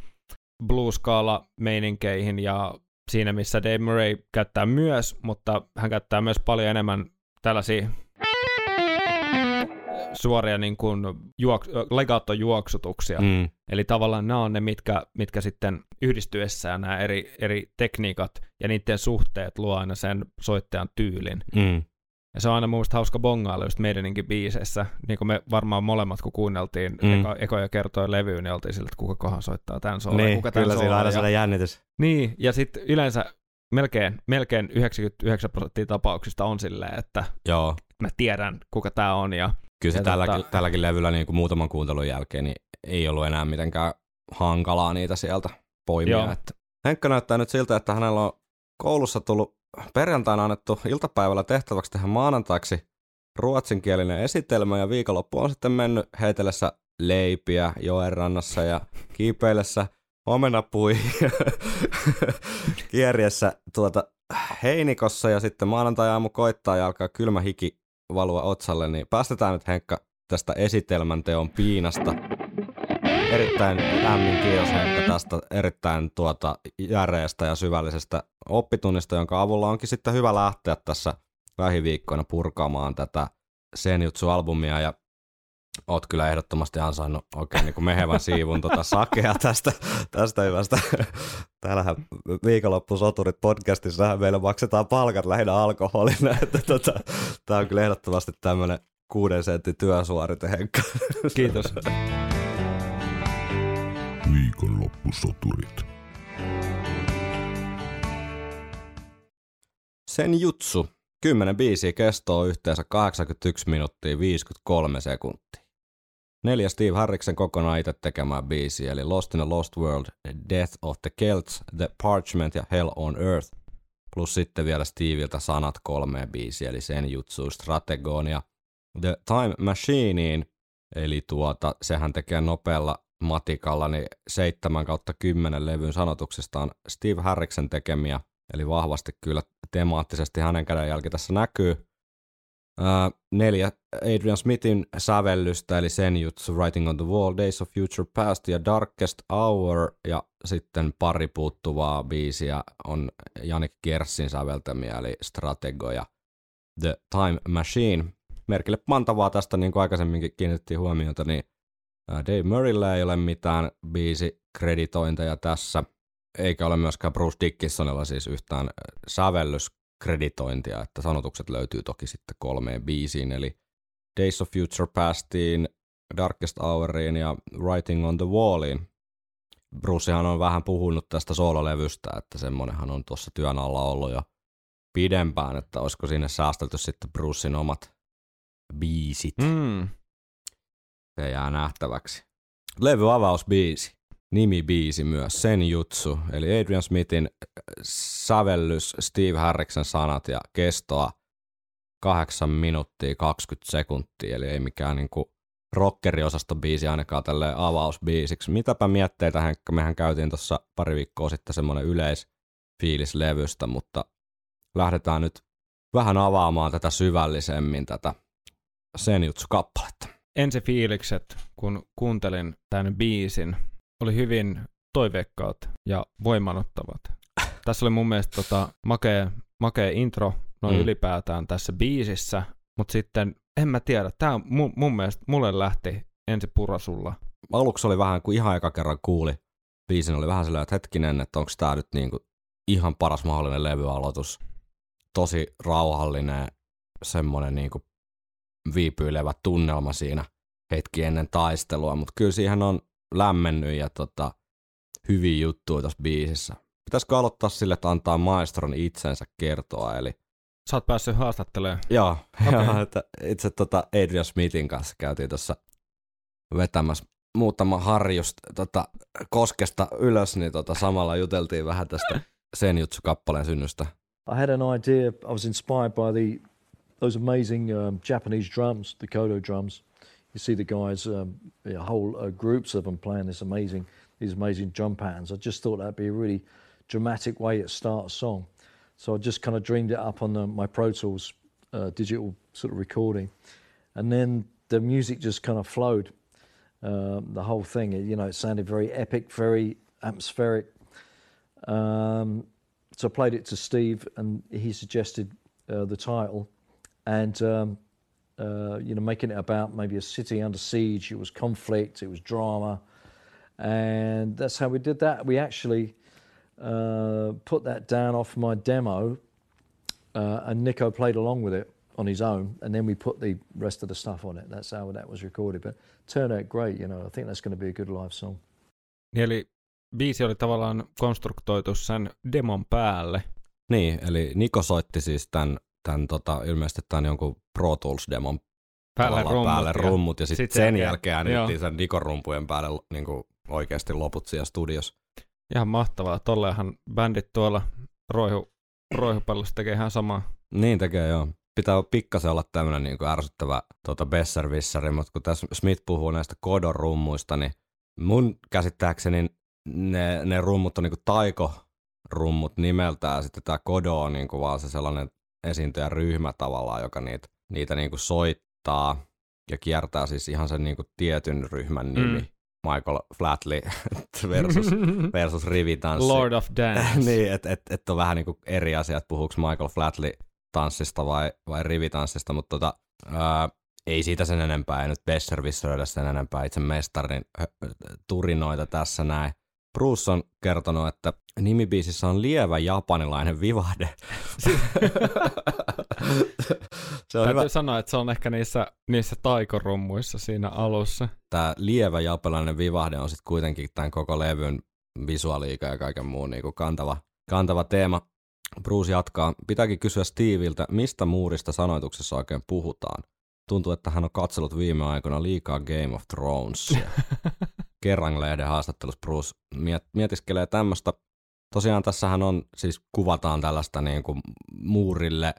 Speaker 3: blues-skaala meininkeihin ja siinä missä Dave Murray käyttää myös, mutta hän käyttää myös paljon enemmän tällaisia suoria niin kuin juok- legaattojuoksutuksia.
Speaker 2: Mm,
Speaker 3: Eli tavallaan nämä on ne, mitkä, mitkä sitten yhdistyessään nämä eri, eri tekniikat ja niiden suhteet luo aina sen soittajan tyylin.
Speaker 2: mm.
Speaker 3: Ja se on aina mun mielestä hauska bongailla just meidänkin biiseissä. Niin kuin me varmaan molemmat, kun kuunneltiin
Speaker 2: Mm.
Speaker 3: eka, ekoja kertoja levyyn, niin oltiin sillä, että kuka kohan soittaa tämän soolon,
Speaker 2: Niin,
Speaker 3: kuka tämän
Speaker 2: kyllä siinä on aina sellainen jännitys.
Speaker 3: niin, ja sitten yleensä melkein, melkein 99 prosenttia tapauksista on silleen, että
Speaker 2: Joo.
Speaker 3: mä tiedän, kuka tämä on. Ja,
Speaker 2: Kyllä se
Speaker 3: Ja
Speaker 2: tälläkin,
Speaker 3: tota-
Speaker 2: tälläkin levyllä niin kuin muutaman kuuntelun jälkeen niin ei ollut enää mitenkään hankalaa niitä sieltä poimia.
Speaker 3: Joo.
Speaker 2: Että Henkka näyttää nyt siltä, että hänellä on koulussa tullut perjantaina annettu iltapäivällä tehtäväksi tehdä maanantaiksi ruotsinkielinen esitelmä ja viikonloppu on sitten mennyt heitellessä leipiä joenrannassa ja kiipeillessä omenapui kierriessä tuota heinikossa ja sitten maanantai-aamu koittaa ja alkaa kylmä hiki valua otsalle, niin päästetään nyt Henkka tästä esitelmän teon piinasta. Erittäin lämmin kiitos Henkka tästä erittäin tuota järeästä ja syvällisestä oppitunnista, jonka avulla onkin sitten hyvä lähteä tässä lähiviikkoina purkamaan tätä Senjutsu-albumia ja oot kyllä ehdottomasti ansainnut oikein niin kuin mehevän siivun tota sakea tästä, tästä hyvästä. Täällähän viikonloppusoturit podcastissa meillä maksetaan palkat lähinnä alkoholina, että tota, tää on kyllä ehdottomasti tämmönen kuuden sentin työsuorite, Henkka.
Speaker 3: kiitos.
Speaker 1: Viikonloppusoturit.
Speaker 2: Sen jutsu. 10 biisiä kestoo yhteensä 81 minuuttia 53 sekuntia. Neljä Steve Harriksen kokonaan itse tekemää biisiä, eli Lost in a Lost World, Death of the Celts, The Parchment ja Hell on Earth. Plus sitten vielä Steviltä sanat kolme biisiä, eli Sen jutsu, Strategon ja The Time Machineen, eli tuota, sehän tekee nopealla matikalla, niin 7 kautta 10 levyn sanotuksista on Steve Harriksen tekemiä, eli vahvasti kyllä temaattisesti hänen kädenjälki tässä näkyy. Ää, neljä Adrian Smithin sävellystä, eli sen jutsu Writing on the Wall, Days of Future Past ja Darkest Hour, ja sitten pari puuttuvaa biisiä on Janik Kersin säveltämiä, eli Stratego ja The Time Machine. Merkille pantavaa tästä, niin kuin aikaisemminkin kiinnitettiin huomiota, niin Dave Murrayllä ei ole mitään biisikreditointeja tässä, eikä ole myöskään Bruce Dickinsonilla siis yhtään sävellyskreditointia, että sanotukset löytyy toki sitten kolmeen biisiin, eli Days of Future Pastiin, Darkest Houriin ja Writing on the Walliin. Brucehan on vähän puhunut tästä soololevystä, että semmonenhan on tuossa työn alla ollut jo pidempään, että olisiko sinne säästelty sitten Brucein omat biisit.
Speaker 3: Mm.
Speaker 2: Se jää nähtäväksi. Levy avausbiisi. Nimibiisi myös, Sen jutsu, eli Adrian Smithin äh, sävellys, Steve Harriksen sanat ja kestoa 8 minuuttia 20 sekuntia, eli ei mikään niinku rockeriosasta biisi ainakaan tälle avausbiisiksi. Mitäpä mietteitä, Henkka, mehän käytiin tuossa pari viikkoa sitten semmoinen yleisfiilis levystä, mutta lähdetään nyt vähän avaamaan tätä syvällisemmin tätä Sen jutsu kappaletta.
Speaker 3: Ensi fiilikset, kun kuuntelin tämän biisin, oli hyvin toiveikkaat ja voimanottavat. Tässä oli mun mielestä tota, makea, makea intro noin
Speaker 2: Mm.
Speaker 3: mm. ylipäätään tässä biisissä, mutta sitten en mä tiedä, tämä mun, mun mielestä mulle lähti ensi purasulla.
Speaker 2: aluksi oli vähän, kun ihan eka kerran kuuli biisin, oli vähän sellainen, että hetkinen, että onko tämä nyt niinku ihan paras mahdollinen levyaloitus. Tosi rauhallinen, semmoinen niinku viipyilevä tunnelma siinä hetki ennen taistelua, mutta kyllä siihen on lämmennyt ja tota, hyviä juttuja tässä biisissä. Pitäisikö aloittaa sille, että antaa maestron itsensä kertoa, eli
Speaker 3: Sä oot päässyt haastattelemaan.
Speaker 2: Joo, okay. että itse tota Adrian Smithin kanssa käytiin tuossa vetämässä muutama harjust tota, koskesta ylös, niin tota, samalla juteltiin vähän tästä sen jutsu-kappaleen synnystä.
Speaker 4: I had an idea. I was inspired by the those amazing um, Japanese drums, the Kodo drums, you see the guys, um, you know, whole uh, groups of them playing this amazing, these amazing drum patterns. I just thought that'd be a really dramatic way to start a song. So I just kind of dreamed it up on the, my Pro Tools uh, digital sort of recording, and then the music just kind of flowed. Um, the whole thing, you know, it sounded very epic, very atmospheric. Um, so I played it to Steve, and he suggested uh, the title, and um, uh, you know, making it about maybe a city under siege. It was conflict, it was drama, and that's how we did that. We actually uh, put that down off my demo, uh, and Nico played along with it on his own, and then we put the rest of the stuff on it. That's how that was recorded, but turned out great. You know, I think that's going to be a good live song.
Speaker 3: Niin eli biisi oli tavallaan konstruktoitu sen demon päälle.
Speaker 2: Niin, eli Niko soitti siis tämän, tämän tota, ilmeisesti tämän jonkun Pro Tools-demon
Speaker 3: Päälle rummut.
Speaker 2: päälle
Speaker 3: ja-
Speaker 2: rummut, ja sitten
Speaker 3: sit
Speaker 2: sen jälkeen äänitettiin sen Nikon rumpujen päälle niin kuin oikeasti loput siellä studiossa.
Speaker 3: Ihan mahtavaa. Tolleenhan bändit tuolla roihu, roihupallossa tekee ihan samaa.
Speaker 2: Niin tekee joo. Pitää pikkasen olla tämmöinen niin kuin ärsyttävä tota besservissari, mutta kun tässä Smith puhuu näistä kodon rummuista, niin mun käsittääkseni ne, ne rummut on niin kuin taiko-rummut nimeltään, ja sitten tämä kodo on niin kuin vaan se sellainen esiintyjäryhmä tavallaan, joka niitä, niitä niin kuin soittaa ja kiertää siis ihan sen niin kuin tietyn ryhmän nimi.
Speaker 3: Mm.
Speaker 2: Michael Flatley versus, versus rivitanssi.
Speaker 3: Lord of Dance.
Speaker 2: niin, että et, et on vähän niinku eri asia, että puhuuko Michael Flatley tanssista vai, vai rivitanssista, mutta tota, ää, ei siitä sen enempää, ei nyt Besserwisseröidä sen enempää itse mestarin turinoita tässä näin. Bruce on kertonut, että nimibiisissä on lievä japanilainen vivahde. se on hyvä.
Speaker 3: Täytyy sanoa, että se on ehkä niissä, niissä taikorummuissa siinä alussa.
Speaker 2: Tämä lievä japanilainen vivahde on sitten kuitenkin tämän koko levyn visuaaliika ja kaiken muun niin kuin kantava, kantava teema. Bruce jatkaa. Pitääkin kysyä Steviltä, mistä muurista sanoituksessa oikein puhutaan. Tuntuu, että hän on katsellut viime aikoina liikaa Game of Thronesia. Kerran-lehden haastattelussa Bruce miet- mietiskelee tämmöistä. Tosiaan tässähän on, siis kuvataan tällaista niin kuin muurille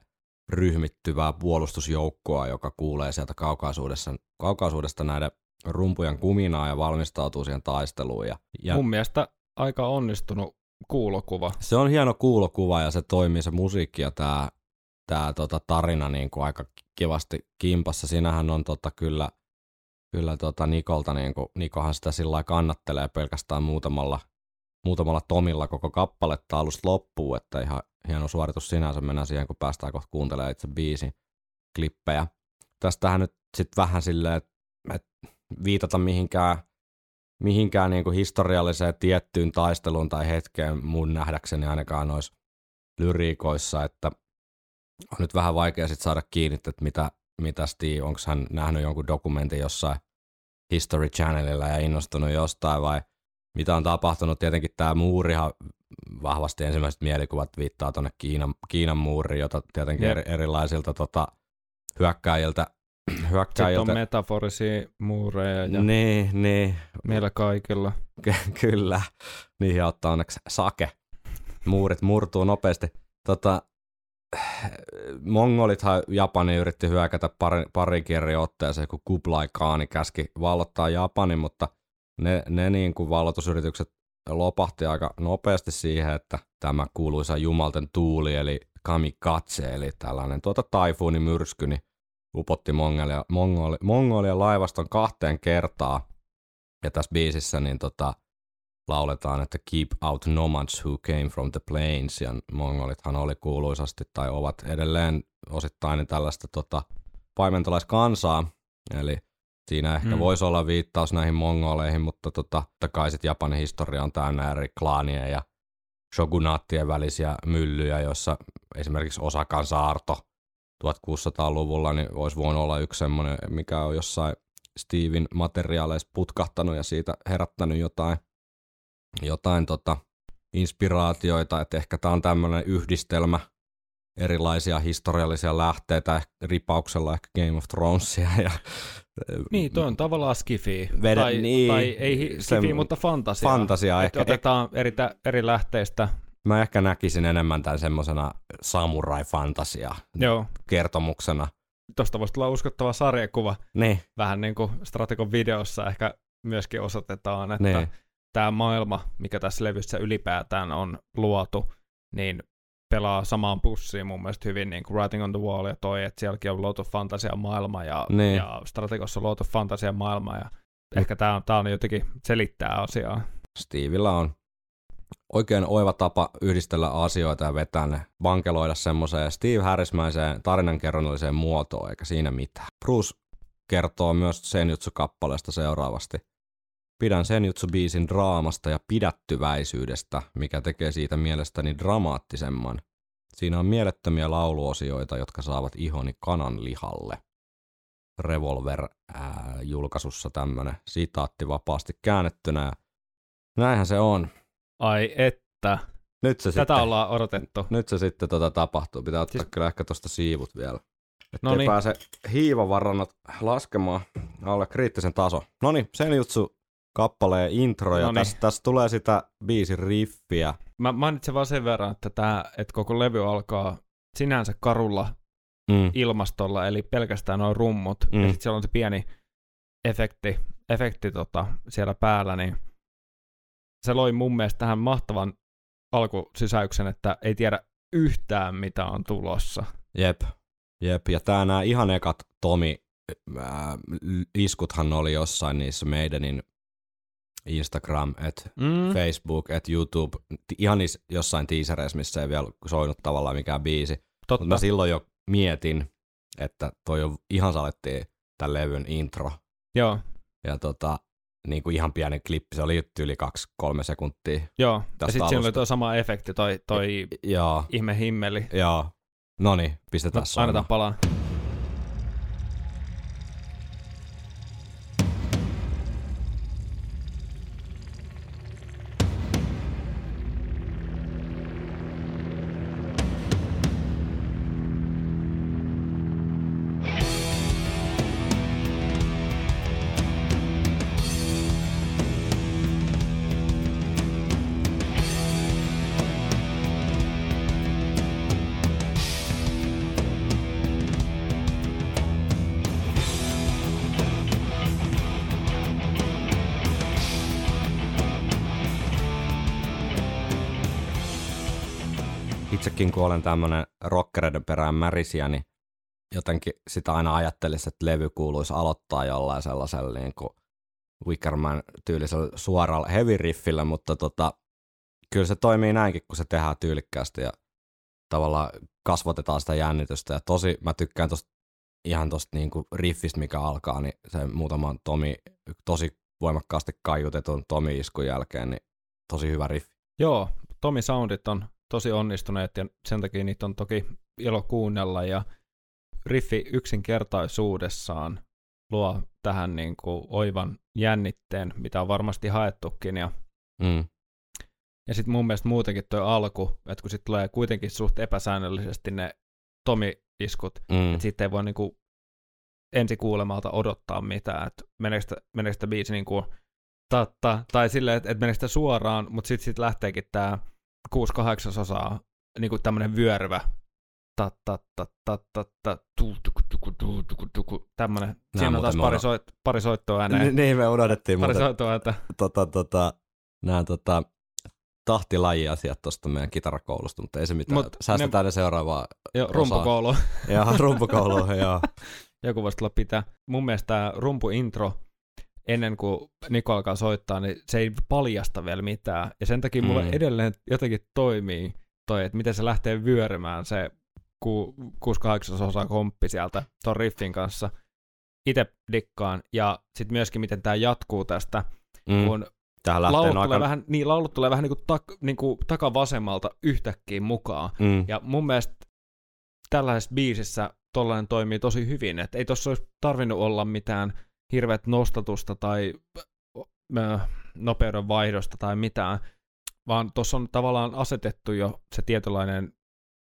Speaker 2: ryhmittyvää puolustusjoukkoa, joka kuulee sieltä kaukaisuudessa, kaukaisuudesta näiden rumpujen kuminaa ja valmistautuu siihen taisteluun. Ja, ja
Speaker 3: Mun mielestä aika onnistunut kuulokuva.
Speaker 2: se on hieno kuulokuva ja se toimii se musiikki ja tämä tää, tota, tarina niin kuin aika kivasti kimpassa. Siinähän on tota, kyllä, kyllä tota Nikolta, niin kuin, Nikohan sitä sillä kannattelee pelkästään muutamalla, muutamalla tomilla koko kappaletta alusta loppuun, että ihan hieno suoritus sinänsä. Mennään siihen, kun päästään kohta kuuntelemaan itse biisin klippejä. Tästähän nyt sitten vähän silleen, että et viitata mihinkään mihinkään niin kuin historialliseen tiettyyn taisteluun tai hetkeen mun nähdäkseni ainakaan noissa lyriikoissa, että on nyt vähän vaikea sit saada kiinni, että mitä, mitä Steve, onko hän nähnyt jonkun dokumentin jossain History Channelilla ja innostunut jostain vai mitä on tapahtunut. Tietenkin tämä muurihan vahvasti ensimmäiset mielikuvat viittaa tuonne Kiinan, Kiinan muuriin, jota tietenkin
Speaker 3: Jep.
Speaker 2: eri, erilaisilta tota, hyökkäjiltä,
Speaker 3: Sitten on metaforisia muureja ja
Speaker 2: niin, niin,
Speaker 3: meillä kaikilla.
Speaker 2: Ky- kyllä. Niihin ottaa onneksi sake. Muurit murtuu nopeasti. Tota, mongolithan Japani yritti hyökätä pari, pari eri otteeseen, kun Kublai Khaani käski vallottaa Japanin, mutta ne, ne niin kuin vallotusyritykset lopahti aika nopeasti siihen, että tämä kuuluisa jumalten tuuli, eli kamikatse, eli tällainen tuota taifuuni myrsky, niin upotti Mongolia, Mongoli, Mongolia laivaston kahteen kertaa. Ja tässä biisissä niin tota, lauletaan, että keep out nomads who came from the plains, ja mongolithan oli kuuluisasti tai ovat edelleen osittain tällaista tota, paimentolaiskansaa, eli siinä ehkä
Speaker 3: Mm.
Speaker 2: voisi olla viittaus näihin mongoleihin, mutta tota, totta kai sit Japanin historia on täynnä eri klaanien ja shogunaattien välisiä myllyjä, joissa esimerkiksi Osakan saarto 1600-luvulla niin olisi voinut olla yksi semmoinen, mikä on jossain Steven materiaaleissa putkahtanut ja siitä herättänyt jotain, jotain tota, inspiraatioita, että ehkä tämä on tämmöinen yhdistelmä erilaisia historiallisia lähteitä, ripauksella ehkä Game of Thronesia ja
Speaker 3: Niin, toi on tavallaan skifi.
Speaker 2: Vedä-
Speaker 3: tai,
Speaker 2: niin,
Speaker 3: tai ei skifi, mutta fantasia.
Speaker 2: fantasia ehkä.
Speaker 3: Otetaan eri, eri lähteistä.
Speaker 2: Mä ehkä näkisin enemmän tämän semmoisena samurai-fantasia
Speaker 3: Joo.
Speaker 2: kertomuksena.
Speaker 3: tosta voisi tulla uskottava sarjakuva,
Speaker 2: Niin,
Speaker 3: vähän niin kuin Strategon videossa ehkä myöskin osoitetaan, että
Speaker 2: niin.
Speaker 3: Tämä maailma, mikä tässä levyssä ylipäätään on luotu, niin pelaa samaan pussiin mun mielestä hyvin niin kuin Writing on the Wall ja toi, että sielläkin on luotu fantasia maailma ja,
Speaker 2: Niin.
Speaker 3: ja Strategossa on luotu fantasia maailma ja ehkä tämä on, tää on jotenkin selittää asiaa.
Speaker 2: Steveillä on oikein oiva tapa yhdistellä asioita ja vetää ne, vankeloida semmoiseen Steve Harrismäiseen tarinankerronnalliseen muotoon, eikä siinä mitään. Bruce kertoo myös Senjutsu-kappaleesta seuraavasti. Pidän Senjutsu-biisin draamasta ja pidättyväisyydestä, mikä tekee siitä mielestäni dramaattisemman. Siinä on mielettömiä lauluosioita, jotka saavat ihoni kanan lihalle. Revolver-julkaisussa tämmönen sitaatti vapaasti käännettynä. Ja näinhän se on.
Speaker 3: Ai että,
Speaker 2: Nyt se
Speaker 3: tätä
Speaker 2: sitten,
Speaker 3: ollaan odotettu.
Speaker 2: nyt se sitten tota tapahtuu. Pitää ottaa
Speaker 3: Siis-
Speaker 2: kyllä ehkä tuosta siivut vielä. Että
Speaker 3: Noniin.
Speaker 2: ei pääse hiivavarannot laskemaan alle kriittisen taso. No niin, sen jutsu kappaleen intro ja tässä, tässä tulee sitä biisin riffiä.
Speaker 3: Mä mainitsen vaan sen verran, että, tää, että koko levy alkaa sinänsä karulla
Speaker 2: Mm.
Speaker 3: ilmastolla, eli pelkästään noin rummut, mm. Ja sitten siellä on se pieni efekti, efekti tota, siellä päällä, niin se loi mun mielestä tähän mahtavan alkusysäyksen, että ei tiedä yhtään mitä on tulossa.
Speaker 2: Jep, jep. Ja tää nämä ihan ekat Tomi ää, iskuthan oli jossain niissä meidänin Instagram, et
Speaker 3: Mm.
Speaker 2: Facebook, et YouTube, ihan niissä jossain teasereissa, missä ei vielä soinut tavallaan mikään biisi.
Speaker 3: Totta.
Speaker 2: Mutta mä silloin jo mietin, että toi on ihan salettiin tämän levyn intro.
Speaker 3: Joo,
Speaker 2: Ja tota, niin kuin ihan pieni klippi, se oli yli kaksi, kolme sekuntia.
Speaker 3: joo. Ja sitten siinä oli tuo sama efekti, toi, toi
Speaker 2: Joo,
Speaker 3: ihme himmeli.
Speaker 2: joo. No niin, pistetään
Speaker 3: No, annetaan palaan.
Speaker 2: Kun olen tämmönen rockereiden perään märisiä, niin jotenkin sitä aina ajattelisi, että levy kuuluisi aloittaa jollain sellaisella niin kuin Wickerman tyylisellä suoralla heavy riffillä, mutta tota, kyllä se toimii näinkin, kun se tehdään tyylikkäästi ja tavallaan kasvatetaan sitä jännitystä. Ja tosi, mä tykkään tosta, ihan tosta niinku riffistä, mikä alkaa, niin se muutaman Tomi, tosi voimakkaasti kaiutetun Tomi-iskun jälkeen, niin tosi hyvä riffi.
Speaker 3: Joo, Tomi Soundit on tosi onnistuneet ja sen takia niitä on toki ilo kuunnella ja riffi yksinkertaisuudessaan luo tähän niin kuin oivan jännitteen, mitä on varmasti haettukin ja
Speaker 2: Mm.
Speaker 3: Ja sitten mun mielestä muutenkin tuo alku, että kun sitten tulee kuitenkin suht epäsäännöllisesti ne Tomi-iskut,
Speaker 2: Mm.
Speaker 3: että sitten ei voi niinku ensi kuulemalta odottaa mitään, että meneekö sitä, biisi niinku tatta, tai silleen, että, että meneekö sitä suoraan, mutta sitten sit lähteekin tämä 6 kahdeksasosaa, niinku tämmönen vyöryvä, ta ta ta ta ta ta tu tuku tuku tu tuku tuku tämmönen. Siinä on taas pari, soit, pari soittoa ääneen.
Speaker 2: Ni- Niin me unohdettiin
Speaker 3: Pari
Speaker 2: muuten
Speaker 3: soittoa ääntä.
Speaker 2: tota, tota, nämä tota, tahtilaji-asiat tuosta meidän kitarakoulusta, mutta ei se mitään.
Speaker 3: Mut
Speaker 2: Säästetään ne, ne seuraavaan.
Speaker 3: Joo, rumpukoulu.
Speaker 2: Ja rumpukouluun, joo.
Speaker 3: joku voisi tulla pitää. Mun mielestä tämä rumpuintro, ennen kuin Niko alkaa soittaa, niin se ei paljasta vielä mitään. Ja sen takia mulle
Speaker 2: Mm.
Speaker 3: edelleen jotenkin toimii toi, että miten se lähtee vyörymään se 6-8 osa komppi sieltä ton riffin kanssa. Itse dikkaan. Ja sitten myöskin, miten tämä jatkuu tästä,
Speaker 2: Mm.
Speaker 3: kun
Speaker 2: Tähän lähtee
Speaker 3: laulut
Speaker 2: aika...
Speaker 3: tulee, vähän, niin, laulut tulee vähän niin kuin, tak, niin kuin takavasemmalta yhtäkkiä mukaan.
Speaker 2: Mm.
Speaker 3: Ja mun mielestä tällaisessa biisissä tollainen toimii tosi hyvin, että ei tossa olisi tarvinnut olla mitään hirveät nostatusta tai nopeuden vaihdosta tai mitään, vaan tuossa on tavallaan asetettu jo se tietynlainen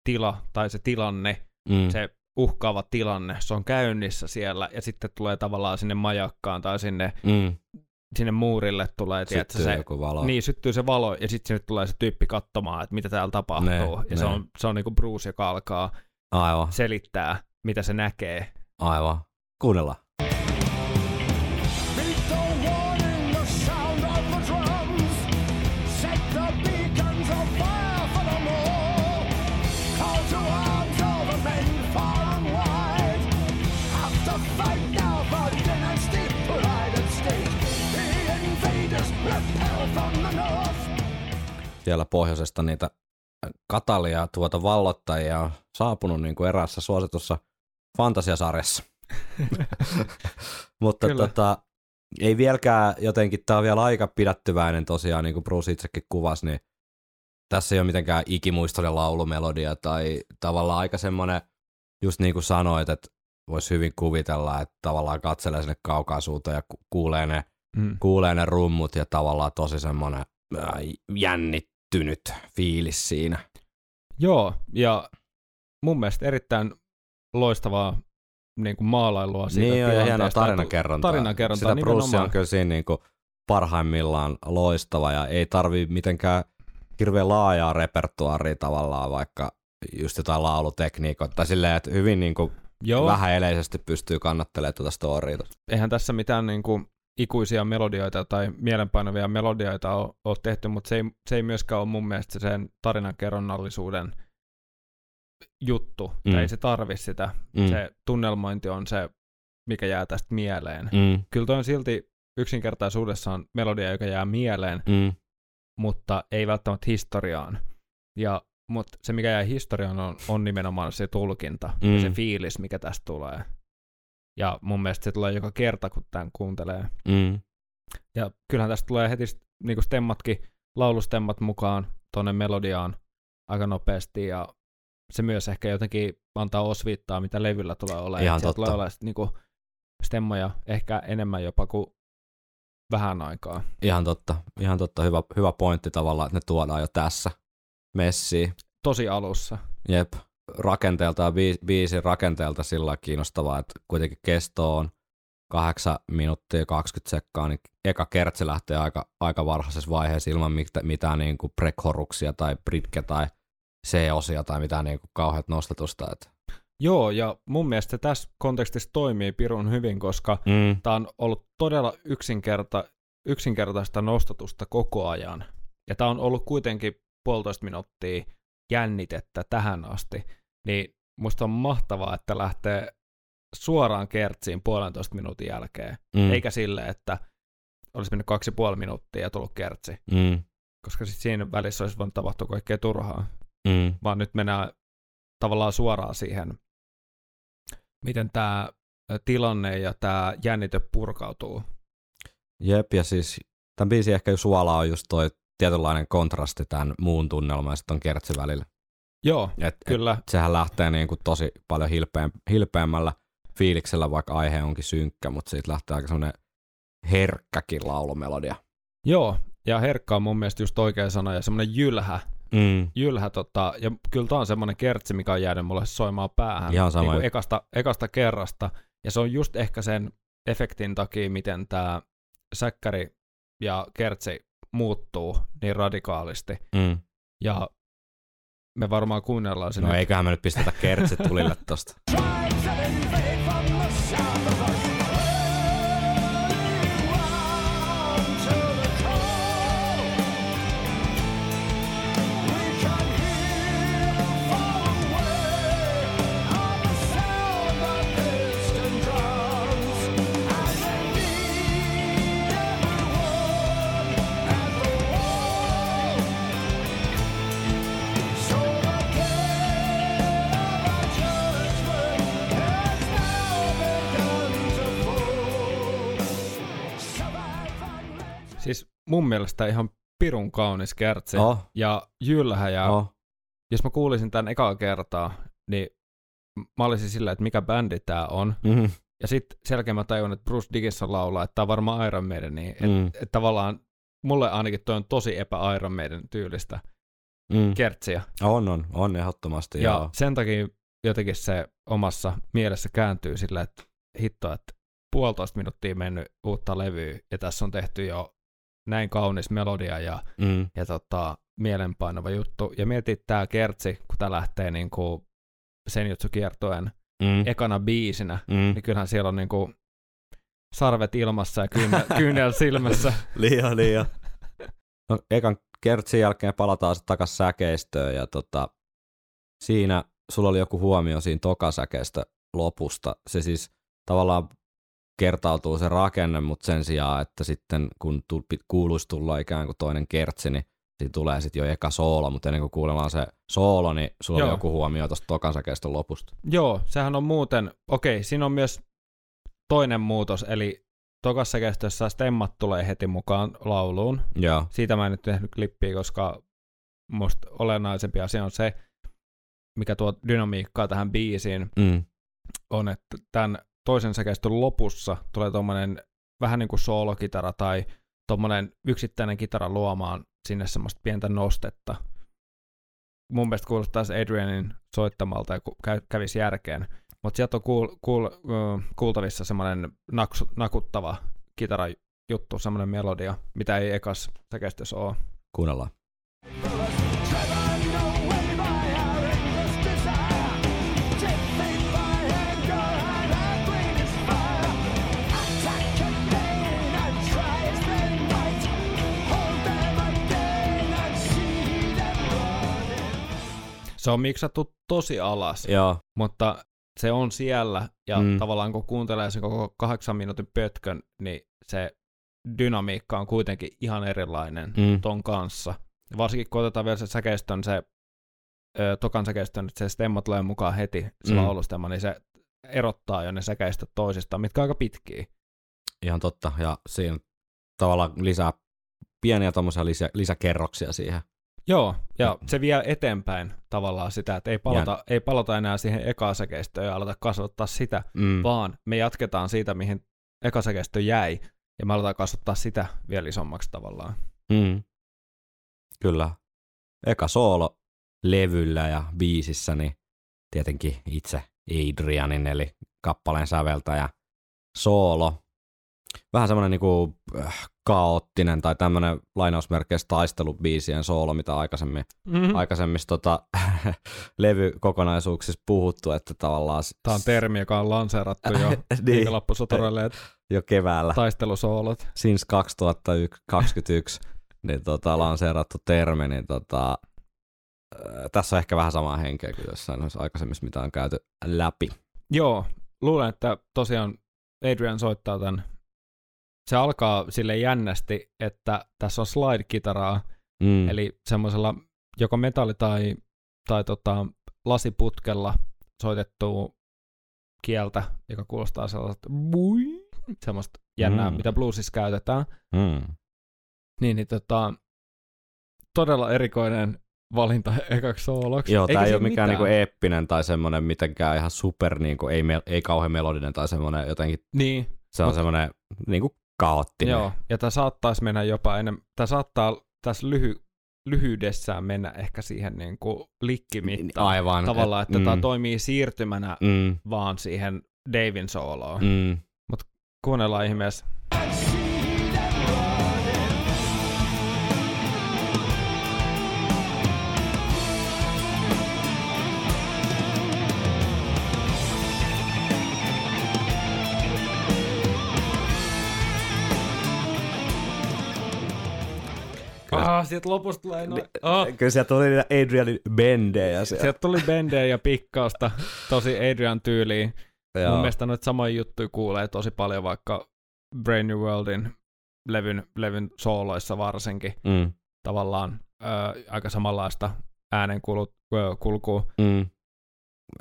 Speaker 3: tila tai se tilanne,
Speaker 2: Mm.
Speaker 3: se uhkaava tilanne, se on käynnissä siellä ja sitten tulee tavallaan sinne majakkaan tai sinne,
Speaker 2: Mm.
Speaker 3: sinne muurille tulee, tiedätkö, se,
Speaker 2: joku valo.
Speaker 3: niin, syttyy se valo ja sitten sinne tulee se tyyppi katsomaan, että mitä täällä tapahtuu.
Speaker 2: Ne,
Speaker 3: ja
Speaker 2: ne.
Speaker 3: se on, se on niinku Bruce, joka alkaa
Speaker 2: Aivan.
Speaker 3: selittää, mitä se näkee.
Speaker 2: Aivan. Kuunnellaan. Siellä pohjoisesta niitä katalia tuota vallottajia on saapunut niin kuin eräässä suositussa fantasiasarjassa. Mutta
Speaker 3: Kyllä.
Speaker 2: tota, ei vieläkään jotenkin, tämä on vielä aika pidättyväinen tosiaan, niin kuin Bruce itsekin kuvasi, niin tässä ei ole mitenkään ikimuistoinen laulumelodia tai tavallaan aika semmoinen, just niin kuin sanoit, että voisi hyvin kuvitella, että tavallaan katselee sinne kaukaisuuteen ja ku- kuulee ne,
Speaker 3: Mm.
Speaker 2: kuulee ne rummut ja tavallaan tosi semmoinen äh, jännittynyt fiilis siinä.
Speaker 3: Joo, ja mun mielestä erittäin loistavaa niin kuin maalailua siitä
Speaker 2: niin on, ja hienoa tarinankerrontaa.
Speaker 3: Tarinankerrontaa
Speaker 2: Sitä Bruce on kyllä siinä niin kuin parhaimmillaan loistava ja ei tarvi mitenkään hirveän laajaa repertuaaria tavallaan, vaikka just jotain laulutekniikoita, tai silleen, että hyvin niin kuin
Speaker 3: Joo,
Speaker 2: vähäeleisesti pystyy kannattelemaan tuota storya.
Speaker 3: eihän tässä mitään niin kuin ikuisia melodioita tai mielenpainavia melodioita ole, ole tehty, mutta se ei, se ei myöskään ole mun mielestä sen tarinankerronnallisuuden juttu.
Speaker 2: Mm.
Speaker 3: Mm. Ei se tarvi sitä.
Speaker 2: Mm.
Speaker 3: Se tunnelmointi on se, mikä jää tästä mieleen.
Speaker 2: Mm.
Speaker 3: Kyllä toi on silti yksinkertaisuudessaan melodia, joka jää mieleen,
Speaker 2: Mm.
Speaker 3: mutta ei välttämättä historiaan. Ja, mutta se, mikä jää historiaan, on, on nimenomaan se tulkinta
Speaker 2: Mm.
Speaker 3: ja se fiilis, mikä tästä tulee. Ja mun mielestä se tulee joka kerta, kun tämän kuuntelee.
Speaker 2: Mm.
Speaker 3: Ja kyllähän tästä tulee heti niin kuin stemmatkin, laulustemmat mukaan tuonne melodiaan aika nopeasti ja se myös ehkä jotenkin antaa osviittaa, mitä levyllä tulee olemaan.
Speaker 2: Ihan totta.
Speaker 3: tulee olemaan niin kuin stemmoja ehkä enemmän jopa kuin vähän aikaa.
Speaker 2: Ihan totta, ihan totta. Hyvä, hyvä pointti tavallaan, että ne tuodaan jo tässä messiin.
Speaker 3: Tosi alussa.
Speaker 2: Jep, rakenteelta ja biis- biisin rakenteelta sillä kiinnostavaa, että kuitenkin kesto on 8 minuuttia 20 sekkaa, niin eka kertsi lähtee aika, aika varhaisessa vaiheessa ilman mitään, mitään niin kuin prekoruksia tai britke tai C-osia tai mitään niin kuin kauheat nostatusta. Että.
Speaker 3: Joo, ja mun mielestä tässä kontekstissa toimii pirun hyvin, koska
Speaker 2: Mm.
Speaker 3: tämä on ollut todella yksinkerta, yksinkertaista nostatusta koko ajan. Ja tämä on ollut kuitenkin puolitoista minuuttia jännitettä tähän asti. Niin musta on mahtavaa, että lähtee suoraan kertsiin puolentoista minuutin jälkeen.
Speaker 2: Mm.
Speaker 3: Eikä sille, että olisi mennyt kaksi ja puoli minuuttia ja tullut kertsi.
Speaker 2: Mm.
Speaker 3: Koska sitten siinä välissä olisi voinut tapahtua kaikkea turhaa.
Speaker 2: Mm.
Speaker 3: Vaan nyt mennään tavallaan suoraan siihen, miten tämä tilanne ja tämä jännite purkautuu.
Speaker 2: Jep, ja siis tämän biisin ehkä suola on just toi tietynlainen kontrasti tämän muun tunnelman ja sitten on kertsi välillä.
Speaker 3: Joo,
Speaker 2: Et,
Speaker 3: kyllä.
Speaker 2: Et sehän lähtee niin kuin tosi paljon hilpeäm, hilpeämmällä fiiliksellä, vaikka aihe onkin synkkä, mutta siitä lähtee aika semmoinen herkkäkin laulumelodia.
Speaker 3: Joo, ja herkka on mun mielestä just oikea sana ja semmoinen jylhä.
Speaker 2: Mm.
Speaker 3: jylhä tota, ja kyllä tää on semmoinen kertsi, mikä on jäänyt mulle soimaan päähän.
Speaker 2: Ihan sama
Speaker 3: Niin ekasta, ekasta kerrasta. Ja se on just ehkä sen efektin takia, miten tämä säkkäri ja kertsi muuttuu niin radikaalisti.
Speaker 2: Mm.
Speaker 3: Ja me varmaan kuunnellaan se
Speaker 2: No
Speaker 3: nyt.
Speaker 2: eiköhän me nyt pistetä kertsit tulille tosta.
Speaker 3: Mun mielestä ihan pirun kaunis kertsi.
Speaker 2: Oh,
Speaker 3: Ja jylhä ja
Speaker 2: oh.
Speaker 3: jos mä kuulisin tämän ekaa kertaa, niin mä olisin silleen, että mikä bändi tää on.
Speaker 2: Mm.
Speaker 3: Ja sitten selkeä mä tajun, että Bruce Dickinson laulaa, että tää on varmaan Iron Maiden, niin et,
Speaker 2: Mm.
Speaker 3: et tavallaan mulle ainakin toi on tosi epä Iron Maiden tyylistä
Speaker 2: Mm.
Speaker 3: kertsiä.
Speaker 2: On, on, on ehdottomasti.
Speaker 3: Ja
Speaker 2: joo.
Speaker 3: sen takia jotenkin se omassa mielessä kääntyy sillä, että hitto, että puolitoista minuuttia mennyt uutta levyä ja tässä on tehty jo näin kaunis melodia ja,
Speaker 2: Mm.
Speaker 3: ja tota, mielenpainava juttu. Ja mietit tää kertsi, kun tää lähtee niin kuin sen jutsu kiertoen
Speaker 2: Mm.
Speaker 3: ekana biisinä,
Speaker 2: Mm.
Speaker 3: niin kyllähän siellä on niinku sarvet ilmassa ja kyynel, kyynel silmässä.
Speaker 2: liian, liian. No, ekan kertsin jälkeen palataan sitten takaisin säkeistöön ja tota, siinä sulla oli joku huomio siinä tokasäkeistä lopusta. Se siis tavallaan kertautuu se rakenne, mutta sen sijaan, että sitten kun tu- pit- kuuluisi tulla ikään kuin toinen kertsi, niin siinä tulee sitten jo eka soolo, mutta ennen kuin kuunnellaan se soolo, niin sulla
Speaker 3: Joo.
Speaker 2: oli joku huomio tuosta tokasäkeistön lopusta.
Speaker 3: Joo, sehän on muuten, okei, siinä on myös toinen muutos, eli tokassa kestossa stemmat tulee heti mukaan lauluun.
Speaker 2: Joo.
Speaker 3: Siitä mä en nyt tehnyt klippiä, koska musta olennaisempi asia on se, mikä tuo dynamiikkaa tähän biisiin,
Speaker 2: Mm.
Speaker 3: on, että tämän toisen säkeistön lopussa tulee tuommoinen vähän niin kuin soolokitara tai tuommoinen yksittäinen kitara luomaan sinne semmoista pientä nostetta. Mun mielestä kuulostaisi Adrianin soittamalta ja kävisi järkeen. Mutta sieltä on kuul, kuul, kuultavissa semmoinen naksu, nakuttava kitarajuttu, semmoinen melodia, mitä ei ekas säkeistössä ole.
Speaker 2: Kuunnellaan.
Speaker 3: Se on miksattu tosi alas,
Speaker 2: Joo.
Speaker 3: mutta se on siellä, ja
Speaker 2: Mm.
Speaker 3: tavallaan kun kuuntelee sen koko kahdeksan minuutin pötkön, niin se dynamiikka on kuitenkin ihan erilainen
Speaker 2: Mm.
Speaker 3: ton kanssa. Varsinkin kun otetaan vielä se säkeistön, se ö, tokan säkeistön, että se stemma tulee mukaan heti, se
Speaker 2: Mm.
Speaker 3: mm. laulustemma, niin se erottaa jo ne säkeistöt toisistaan, mitkä on aika pitkiä.
Speaker 2: Ihan totta. Ja siinä tavallaan lisää pieniä tommosia lisä, lisäkerroksia siihen.
Speaker 3: Joo, ja
Speaker 2: Mm.
Speaker 3: se vie eteenpäin tavallaan sitä, että ei palata, ei palata enää siihen ekasäkeistöön ja aleta kasvattaa sitä,
Speaker 2: Mm.
Speaker 3: vaan me jatketaan siitä, mihin ekasäkeistö jäi, ja me aletaan kasvattaa sitä vielä isommaksi tavallaan.
Speaker 2: Mm. Kyllä. Eka soolo levyllä ja biisissä, niin tietenkin itse Adrianin, eli kappaleen säveltäjä soolo. Vähän semmoinen niinku äh, kaoottinen tai tämmöinen lainausmerkeissä taistelubiisien soolo, mitä aikaisemmin,
Speaker 3: Mm-hmm.
Speaker 2: aikaisemmissa tota, levykokonaisuuksissa puhuttu, että tavallaan
Speaker 3: Tämä on termi, joka on lanseerattu jo
Speaker 2: niin, jo keväällä.
Speaker 3: taistelusoolot.
Speaker 2: since 2021 niin tota, lanseerattu termi, niin tota, ää, tässä on ehkä vähän samaa henkeä kuin jossain aikaisemmissa, mitä on käyty läpi.
Speaker 3: Joo, luulen, että tosiaan Adrian soittaa tämän. Se alkaa sille jännästi, että tässä on slide-kitaraa,
Speaker 2: Mm.
Speaker 3: eli semmoisella joko metalli- tai, tai tota, lasiputkella soitettua kieltä, joka kuulostaa sellaiselta bui, semmoista jännää,
Speaker 2: Mm.
Speaker 3: mitä bluesissa käytetään.
Speaker 2: Mm.
Speaker 3: Niin, niin tota, todella erikoinen valinta ekaksi sooloksi.
Speaker 2: Joo, tämä ei ole mikään
Speaker 3: mitään.
Speaker 2: niinku eeppinen tai semmoinen mitenkään ihan super, niinku, ei, me, ei kauhean melodinen tai semmoinen jotenkin,
Speaker 3: Niin,
Speaker 2: se on semmoinen niinku kaoottinen.
Speaker 3: Joo, ja tämä saattaisi mennä jopa enemmän, tämä saattaa tässä lyhy, lyhyydessään mennä ehkä siihen niin kuin likkimittaan.
Speaker 2: Aivan.
Speaker 3: Tavallaan, että
Speaker 2: mm,
Speaker 3: tämä toimii siirtymänä
Speaker 2: mm,
Speaker 3: vaan siihen Davin sooloon.
Speaker 2: mm.
Speaker 3: Kuunnellaan ihmeessä.
Speaker 2: Kyllä.
Speaker 3: Ah, sieltä lopusta tulee noin. Oh.
Speaker 2: Kyllä sieltä tuli Adrianin bendejä. Sieltä.
Speaker 3: Sieltä tuli bendejä ja pikkausta tosi Adrian tyyliin.
Speaker 2: Joo.
Speaker 3: Mun mielestä noita samoja juttuja kuulee tosi paljon vaikka Brain New Worldin levyn, levyn sooloissa varsinkin.
Speaker 2: Mm,
Speaker 3: Tavallaan ö, aika samanlaista äänen kulut, ö, kulkua.
Speaker 2: mm.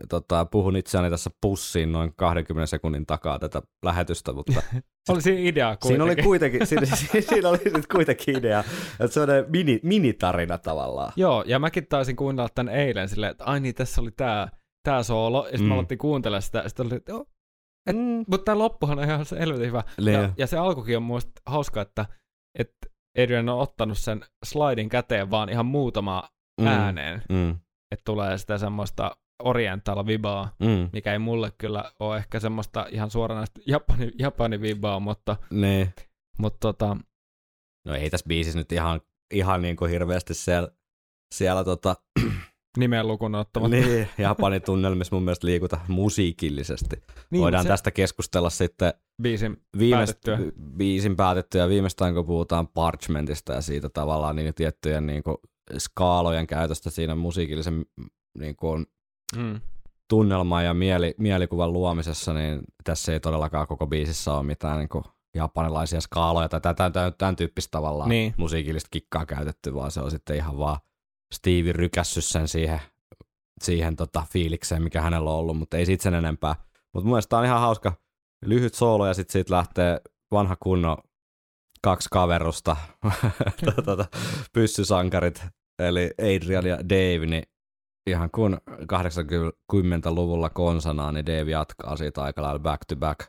Speaker 2: Tota, puhun itseäni tässä pussiin noin 20 sekunnin takaa tätä lähetystä, mutta
Speaker 3: Oli siinä idea kuitenkin.
Speaker 2: siinä oli kuitenkin, siinä, siinä oli nyt kuitenkin idea, että se on mini, minitarina tavallaan.
Speaker 3: Joo, ja mäkin taisin kuunnella tän eilen silleen, että ai niin, tässä oli tää, tää soolo, ja sitten
Speaker 2: Mm.
Speaker 3: mä alettiin kuuntelemaan sitä, ja sitten oli, että joo,
Speaker 2: Mm.
Speaker 3: mutta tää loppuhan on ihan se helvetin hyvä.
Speaker 2: Niin.
Speaker 3: Ja, ja, se alkukin on mielestä hauska, että, että Adrian on ottanut sen slidin käteen vaan ihan muutama
Speaker 2: mm.
Speaker 3: ääneen,
Speaker 2: Mm.
Speaker 3: että tulee sitä semmoista oriental vibaa,
Speaker 2: Mm.
Speaker 3: mikä ei mulle kyllä ole ehkä semmoista ihan suoranaista Japani, Japani vibaa, mutta,
Speaker 2: Niin.
Speaker 3: mutta tota,
Speaker 2: No ei tässä biisissä nyt ihan, ihan niin kuin hirveästi siellä, siellä tota,
Speaker 3: Nimen lukuun ottamatta.
Speaker 2: Niin, Japanin tunnelmissa mun mielestä liikuta musiikillisesti.
Speaker 3: Niin,
Speaker 2: Voidaan
Speaker 3: se
Speaker 2: tästä keskustella sitten
Speaker 3: biisin
Speaker 2: viimeist,
Speaker 3: päätettyä.
Speaker 2: biisin päätettyä viimeistään kun puhutaan Parchmentista ja siitä tavallaan niin tiettyjen niin kuin, skaalojen käytöstä siinä musiikillisen niin kuin,
Speaker 3: Mm.
Speaker 2: tunnelman ja mieli, mielikuvan luomisessa, niin tässä ei todellakaan koko biisissä ole mitään niin kuin, japanilaisia skaaloja tai tämän, tämän, tämän tyyppistä tavallaan
Speaker 3: Niin.
Speaker 2: musiikillista kikkaa käytetty, vaan se on sitten ihan vaan Stevie rykässyt sen siihen, siihen tota, fiilikseen, mikä hänellä on ollut, mutta ei siitä sen enempää. Mutta mun mielestä on ihan hauska lyhyt soolo ja sitten siitä lähtee vanha kunno kaksi kaverusta, tota, pyssysankarit, eli Adrian ja Dave, niin ihan kun 80-luvulla konsanaan, niin Dave jatkaa siitä aika lailla back to back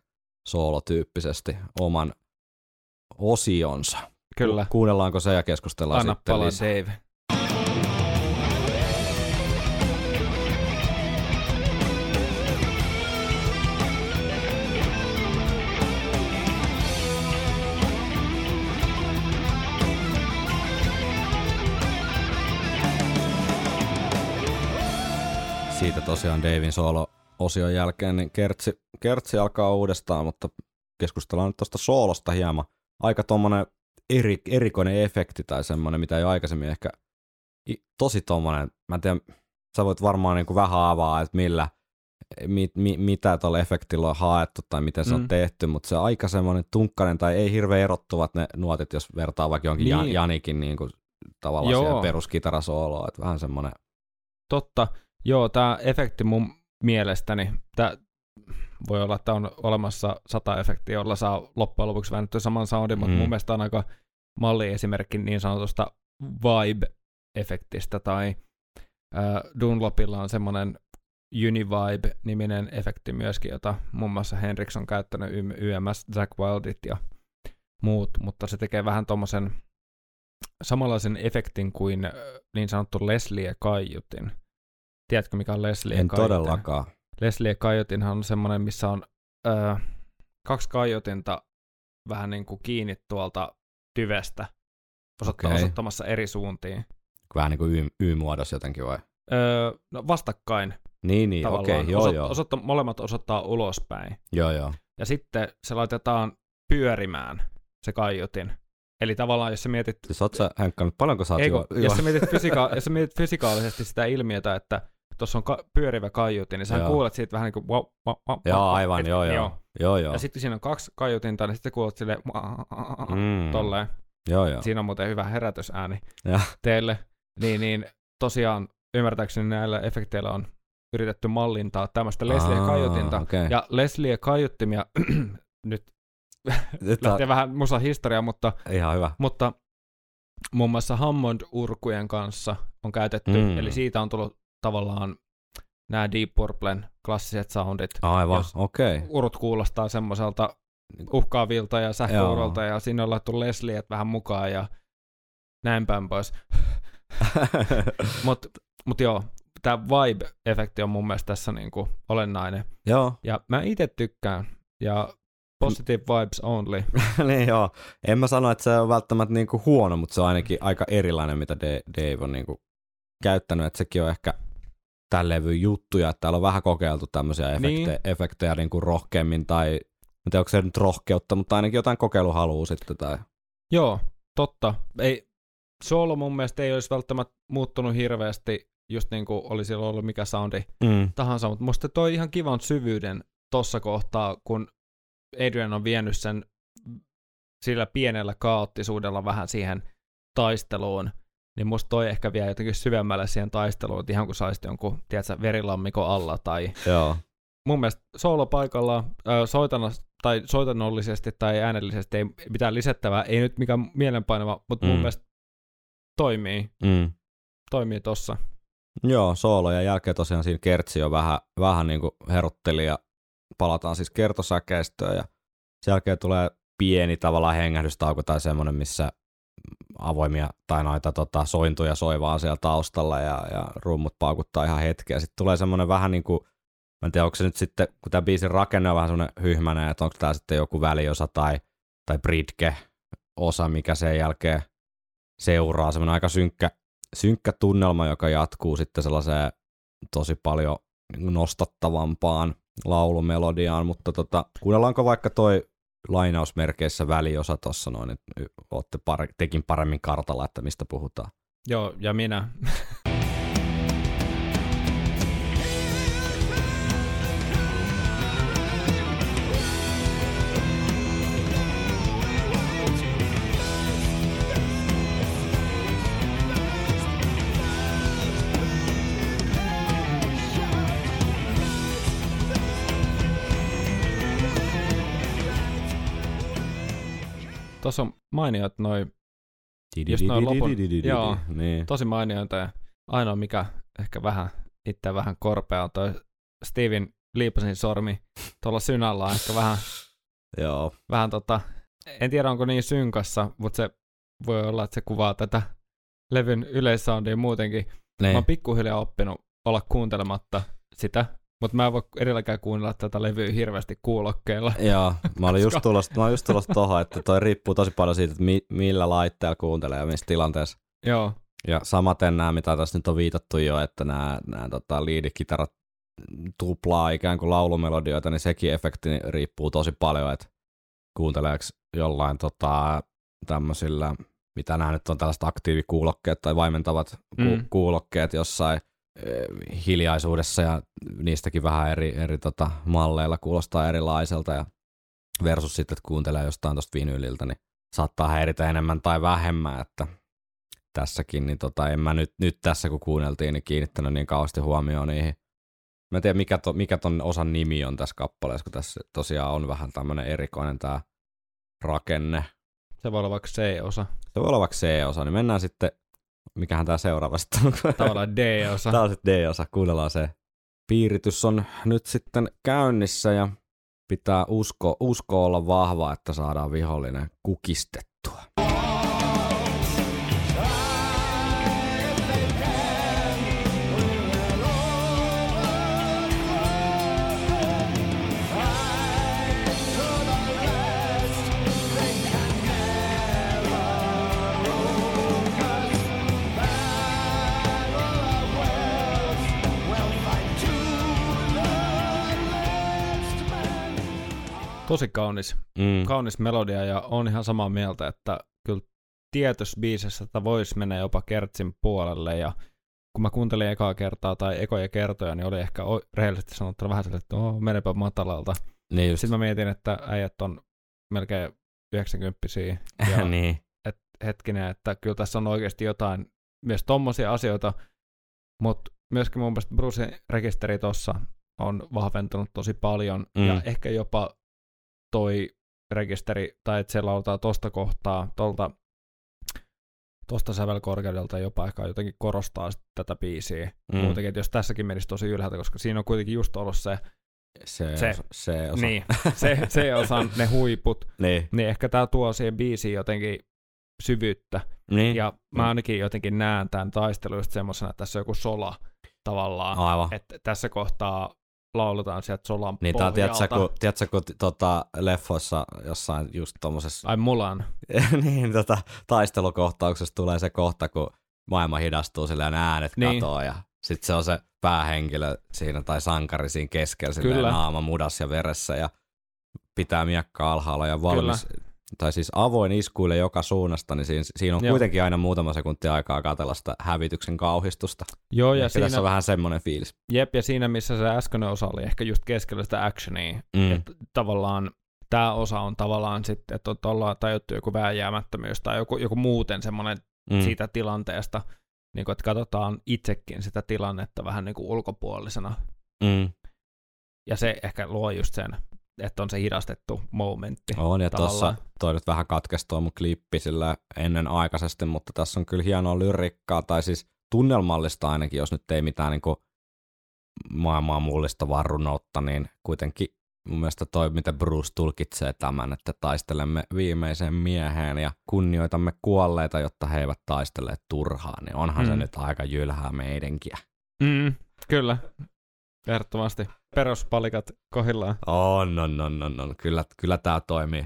Speaker 2: soolotyyppisesti oman osionsa.
Speaker 3: Kyllä.
Speaker 2: Kuunnellaanko se ja keskustellaan
Speaker 3: Anna
Speaker 2: sitten lisää.
Speaker 3: Dave.
Speaker 2: Tosiaan Davin soolo-osion jälkeen niin kertsi, kertsi alkaa uudestaan, mutta keskustellaan nyt tuosta soolosta hieman. Aika tommonen eri, erikoinen efekti tai semmonen, mitä ei aikaisemmin ehkä tosi tommonen, mä en tiedä, sä voit varmaan niin kuin vähän avaa, että millä, mi, mi, mitä tuolla efektillä on haettu tai miten se
Speaker 3: Mm.
Speaker 2: on tehty, mutta se aika semmoinen tunkkainen tai ei hirveän erottuvat ne nuotit, jos vertaa vaikka jonkin
Speaker 3: Niin.
Speaker 2: Jan, Janikin niin kuin, tavallaan
Speaker 3: Joo.
Speaker 2: siihen peruskitarasooloon, että vähän semmoinen,
Speaker 3: Totta. Joo, tämä efekti mun mielestäni, tää voi olla, että on olemassa sata efektiä, jolla saa loppujen lopuksi väännetty saman soundin, mutta
Speaker 2: Mm.
Speaker 3: mun mielestä on aika malliesimerkki niin sanotusta vibe-efektistä, tai äh, Dunlopilla on semmoinen Univibe-niminen efekti myöskin, jota muun muassa Henriks on käyttänyt YMS, Zack Wildit ja muut, mutta se tekee vähän tommosen samanlaisen efektin kuin niin sanottu Leslie-kaiutin. Tiedätkö, mikä on Leslie
Speaker 2: en
Speaker 3: kaiutin?
Speaker 2: todellakaan.
Speaker 3: Leslie kaiutinhan on semmoinen, missä on öö, kaksi kaiutinta vähän niin kuin kiinni tuolta tyvestä
Speaker 2: Okei.
Speaker 3: osoittamassa eri suuntiin.
Speaker 2: Vähän niin kuin y, y-muodossa jotenkin vai?
Speaker 3: Öö, no vastakkain
Speaker 2: Niin, niin, okei,
Speaker 3: tavallaan.
Speaker 2: joo,
Speaker 3: Osoit-
Speaker 2: joo.
Speaker 3: Osoitta, molemmat osoittaa ulospäin.
Speaker 2: Joo, joo.
Speaker 3: Ja sitten se laitetaan pyörimään, se kaiutin. Eli tavallaan, jos sä mietit
Speaker 2: Siis oot sä, Henkka, nyt paljonko sä oot
Speaker 3: Ei,
Speaker 2: juo,
Speaker 3: jos, sä mietit fysika- jos sä mietit fysikaalisesti sitä ilmiötä, että tuossa on ka- pyörivä kaiutin, niin sä
Speaker 2: Joo.
Speaker 3: kuulet siitä vähän niin kuin wow, wow, wow,
Speaker 2: Joo,
Speaker 3: wow,
Speaker 2: aivan,
Speaker 3: et-
Speaker 2: joo, joo. Joo, joo.
Speaker 3: Ja sitten siinä on kaksi kaiutinta, niin sitten kuulet silleen
Speaker 2: Mm.
Speaker 3: tolleen.
Speaker 2: Joo, joo.
Speaker 3: Siinä on muuten hyvä herätysääni
Speaker 2: Ja.
Speaker 3: teille. Niin, niin tosiaan ymmärtääkseni näillä efekteillä on yritetty mallintaa tämmöistä Leslie-kaiutinta.
Speaker 2: Okay.
Speaker 3: Ja Leslie-kaiuttimia, nyt
Speaker 2: Nyt on
Speaker 3: lähtee vähän musa historiaa, mutta
Speaker 2: ihan hyvä.
Speaker 3: mutta muun muassa Hammond-urkujen kanssa on käytetty,
Speaker 2: mm.
Speaker 3: eli siitä on tullut tavallaan nämä Deep Purplen klassiset soundit.
Speaker 2: Aivan, okei. Okay.
Speaker 3: Urut kuulostaa semmoiselta uhkaavilta ja sähköurolta, ja sinne on laittu Lesliet vähän mukaan ja näin päin pois. Mutta mut joo, tämä vibe-efekti on mun mielestä tässä niinku olennainen.
Speaker 2: joo,
Speaker 3: Ja mä itse tykkään, ja positive vibes only.
Speaker 2: niin joo. En mä sano, että se on välttämättä niinku huono, mutta se on ainakin aika erilainen, mitä Dave on niinku käyttänyt. Että sekin on ehkä tämän levyn juttuja, että täällä on vähän kokeiltu tämmöisiä efekte-
Speaker 3: Niin.
Speaker 2: efektejä niinku rohkeammin tai en tiedä, onko se nyt rohkeutta, mutta ainakin jotain kokeiluhalua sitten. Tai...
Speaker 3: Joo, totta. Ei, solo mun mielestä ei olisi välttämättä muuttunut hirveästi, just niin kuin oli siellä ollut mikä soundi
Speaker 2: Mm.
Speaker 3: tahansa, mutta musta toi ihan kivan syvyyden tossa kohtaa, kun Adrian on vienyt sen sillä pienellä kaoottisuudella vähän siihen taisteluun, niin musta toi ehkä vie jotenkin syvemmälle siihen taisteluun, että ihan kuin saisit jonkun, tiedätkö, verilammiko alla tai
Speaker 2: Joo.
Speaker 3: mun mielestä solo paikalla ö, soitana, tai soitanollisesti tai äänellisesti ei mitään lisättävää, ei nyt mikään mielenpainava, mutta mun
Speaker 2: Mm.
Speaker 3: mielestä toimii,
Speaker 2: Mm.
Speaker 3: toimii tossa.
Speaker 2: Joo, soolojen jälkeen tosiaan siinä kertsi jo vähän, vähän niin kuin herutteli ja palataan siis kertosäkeistöön ja sen jälkeen tulee pieni tavallaan hengähdystauko tai semmoinen, missä avoimia tai noita tota, sointuja soi vaan siellä taustalla ja, ja rummut paukuttaa ihan hetkeä. Sitten tulee semmoinen vähän niin kuin, mä en tiedä, onko se nyt sitten, kun tämä biisin rakenne on vähän semmoinen hyhmäinen, että onko tämä sitten joku väliosa tai, tai bridge osa, mikä sen jälkeen seuraa, semmoinen aika synkkä, synkkä tunnelma, joka jatkuu sitten sellaiseen tosi paljon niin nostattavampaan laulumelodiaan, mutta tota, kuunnellaanko vaikka toi lainausmerkeissä väliosa tuossa noin, että ootte pare- tekin paremmin kartalla, että mistä puhutaan.
Speaker 3: Joo, ja minä. Tuossa on mainiot noi, Just noin lopun- joo.
Speaker 2: Niin.
Speaker 3: tosi mainioita ja ainoa mikä ehkä vähän itse vähän korpea on toi Steven Liipasin sormi tuolla synällä on ehkä vähän,
Speaker 2: Joo.
Speaker 3: vähän tota, en tiedä onko niin synkassa, mutta se voi olla, että se kuvaa tätä levyn yleissoundia muutenkin. Mä
Speaker 2: Niin.
Speaker 3: oon pikkuhiljaa oppinut olla kuuntelematta sitä, mutta mä en voi edelläkään kuunnella tätä levyä hirveästi kuulokkeilla.
Speaker 2: Joo, mä olin just tulossa, mä olin just tulossa tohon, että toi riippuu tosi paljon siitä, että mi, millä laitteella kuuntelee ja missä tilanteessa.
Speaker 3: Joo,
Speaker 2: Ja samaten nämä, mitä tässä nyt on viitattu jo, että nämä, nämä tota, liidikitarat tuplaa ikään kuin laulumelodioita, niin sekin efekti riippuu tosi paljon, että kuunteleeko jollain tota, tämmöisillä, mitä nämä nyt on tällaiset aktiivikuulokkeet tai vaimentavat ku-
Speaker 3: Mm.
Speaker 2: kuulokkeet jossain hiljaisuudessa ja niistäkin vähän eri, eri tota, malleilla kuulostaa erilaiselta ja versus sitten, että kuuntelee jostain tuosta vinyliltä, niin saattaa häiritä enemmän tai vähemmän, että tässäkin, niin tota, en mä nyt, nyt tässä kun kuunneltiin, niin kiinnittänyt niin kauheasti huomioon niihin. Mä en tiedä, mikä, to, mikä ton osan nimi on tässä kappaleessa, kun tässä tosiaan on vähän tämmönen erikoinen tää rakenne.
Speaker 3: se voi olla vaikka C-osa,
Speaker 2: Se voi olla vaikka C-osa, niin mennään sitten, mikähän tää seuraava sitten on.
Speaker 3: tavallaan D-osa.
Speaker 2: Tää on sitten D-osa, kuunnellaan se. Piiritys on nyt sitten käynnissä ja pitää usko, usko olla vahva, että saadaan vihollinen kukistettua.
Speaker 3: Tosi kaunis,
Speaker 2: Mm.
Speaker 3: kaunis melodia ja on ihan samaa mieltä, että kyllä tietyssä biisissä että voisi mennä jopa kertsin puolelle ja kun mä kuuntelin ekaa kertaa tai ekoja kertoja, niin oli ehkä rehellisesti sanottuna vähän sille, että oh, menepä matalalta.
Speaker 2: Niin just.
Speaker 3: Sitten mä mietin, että äijät on melkein 90 ja
Speaker 2: niin.
Speaker 3: et, hetkinen, että kyllä tässä on oikeasti jotain myös tommosia asioita, mutta myöskin mun mielestä Brucein rekisteri tossa on vahventunut tosi paljon,
Speaker 2: mm.
Speaker 3: ja ehkä jopa toi rekisteri, tai että se lauletaan tosta kohtaa, tolta, tosta sävelkorkeudelta jopa ehkä jotenkin korostaa tätä biisiä.
Speaker 2: Mm.
Speaker 3: Mm. Muutenkin, että jos tässäkin menisi tosi ylhäältä, koska siinä on kuitenkin just ollut se,
Speaker 2: Se,
Speaker 3: Se-
Speaker 2: osa, se osa.
Speaker 3: niin, se, se osan ne huiput,
Speaker 2: niin.
Speaker 3: niin ehkä tää tuo siihen biisiin jotenkin syvyyttä.
Speaker 2: niin.
Speaker 3: Ja
Speaker 2: Mm.
Speaker 3: mä ainakin jotenkin näen tämän taistelun just semmoisena, että tässä on joku sola tavallaan.
Speaker 2: Aivan.
Speaker 3: Että tässä kohtaa lauletaan sieltä solan
Speaker 2: Niin tää on, tiedätkö, kun, tiedätkö, kun tota, leffoissa jossain just tommosessa
Speaker 3: Ai Mulan.
Speaker 2: niin, tota, taistelukohtauksessa tulee se kohta, kun maailma hidastuu silleen äänet
Speaker 3: Niin.
Speaker 2: katoo ja sitten se on se päähenkilö siinä tai sankari siinä keskellä silleen
Speaker 3: Kyllä.
Speaker 2: naama mudas ja veressä ja pitää miekkaa alhaalla ja valmis. Tai siis avoin iskuille joka suunnasta, niin siinä, siinä on
Speaker 3: Joo.
Speaker 2: Kuitenkin aina muutama sekunti aikaa katella sitä hävityksen kauhistusta.
Speaker 3: Joo, ja
Speaker 2: Ehkä
Speaker 3: siinä,
Speaker 2: tässä on vähän semmoinen fiilis.
Speaker 3: jep, ja siinä missä se äskeinen osa oli ehkä just keskellä sitä actionia,
Speaker 2: Mm.
Speaker 3: että tavallaan tämä osa on tavallaan sitten, että on- ollaan tajuttu joku vääjäämättömyys tai joku, joku muuten semmoinen
Speaker 2: Mm.
Speaker 3: siitä tilanteesta, niin kuin, että katsotaan itsekin sitä tilannetta vähän niin kuin ulkopuolisena.
Speaker 2: Mm.
Speaker 3: Ja se ehkä luo just sen, että on se hidastettu momentti.
Speaker 2: On, ja tuossa toi nyt vähän katkestoi mun klippi sillä ennen aikaisesti, mutta tässä on kyllä hienoa lyrikkaa, tai siis tunnelmallista ainakin, jos nyt ei mitään niin maailmaa mullistavaa runoutta, niin kuitenkin mun mielestä toi, miten Bruce tulkitsee tämän, että taistelemme viimeiseen mieheen ja kunnioitamme kuolleita, jotta he eivät taistele turhaan, niin onhan mm. se nyt aika jylhää meidänkin.
Speaker 3: Mm, kyllä, ehdottomasti. Peruspalikat kohillaan.
Speaker 2: On, on, on, on, on. Kyllä, kyllä tää toimii.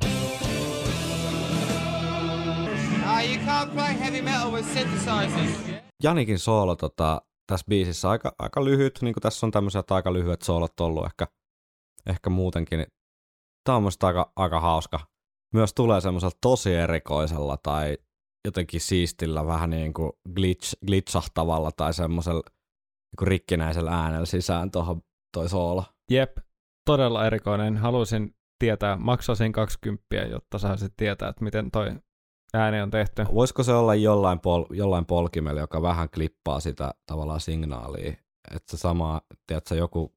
Speaker 5: Ah, you can't play heavy metal with synthesizers.
Speaker 2: Janikin soolo tota, tässä biisissä aika, aika lyhyt, niin kuin tässä on tämmöiset aika lyhyet soolot ollut ehkä, ehkä muutenkin. niin Tämä on musta aika, aika hauska. Myös tulee semmoisella tosi erikoisella tai jotenkin siistillä vähän niin kuin glitch, glitchahtavalla tai semmoisella niin kuin rikkinäisellä äänellä sisään tuohon toi soolo.
Speaker 3: Jep, todella erikoinen. Haluaisin tietää, maksasin 20, jotta saisit tietää, että miten toi ääni on tehty.
Speaker 2: Voisiko se olla jollain, pol, jollain polkimella, joka vähän klippaa sitä tavallaan signaalia, että se sama, tiedätkö, joku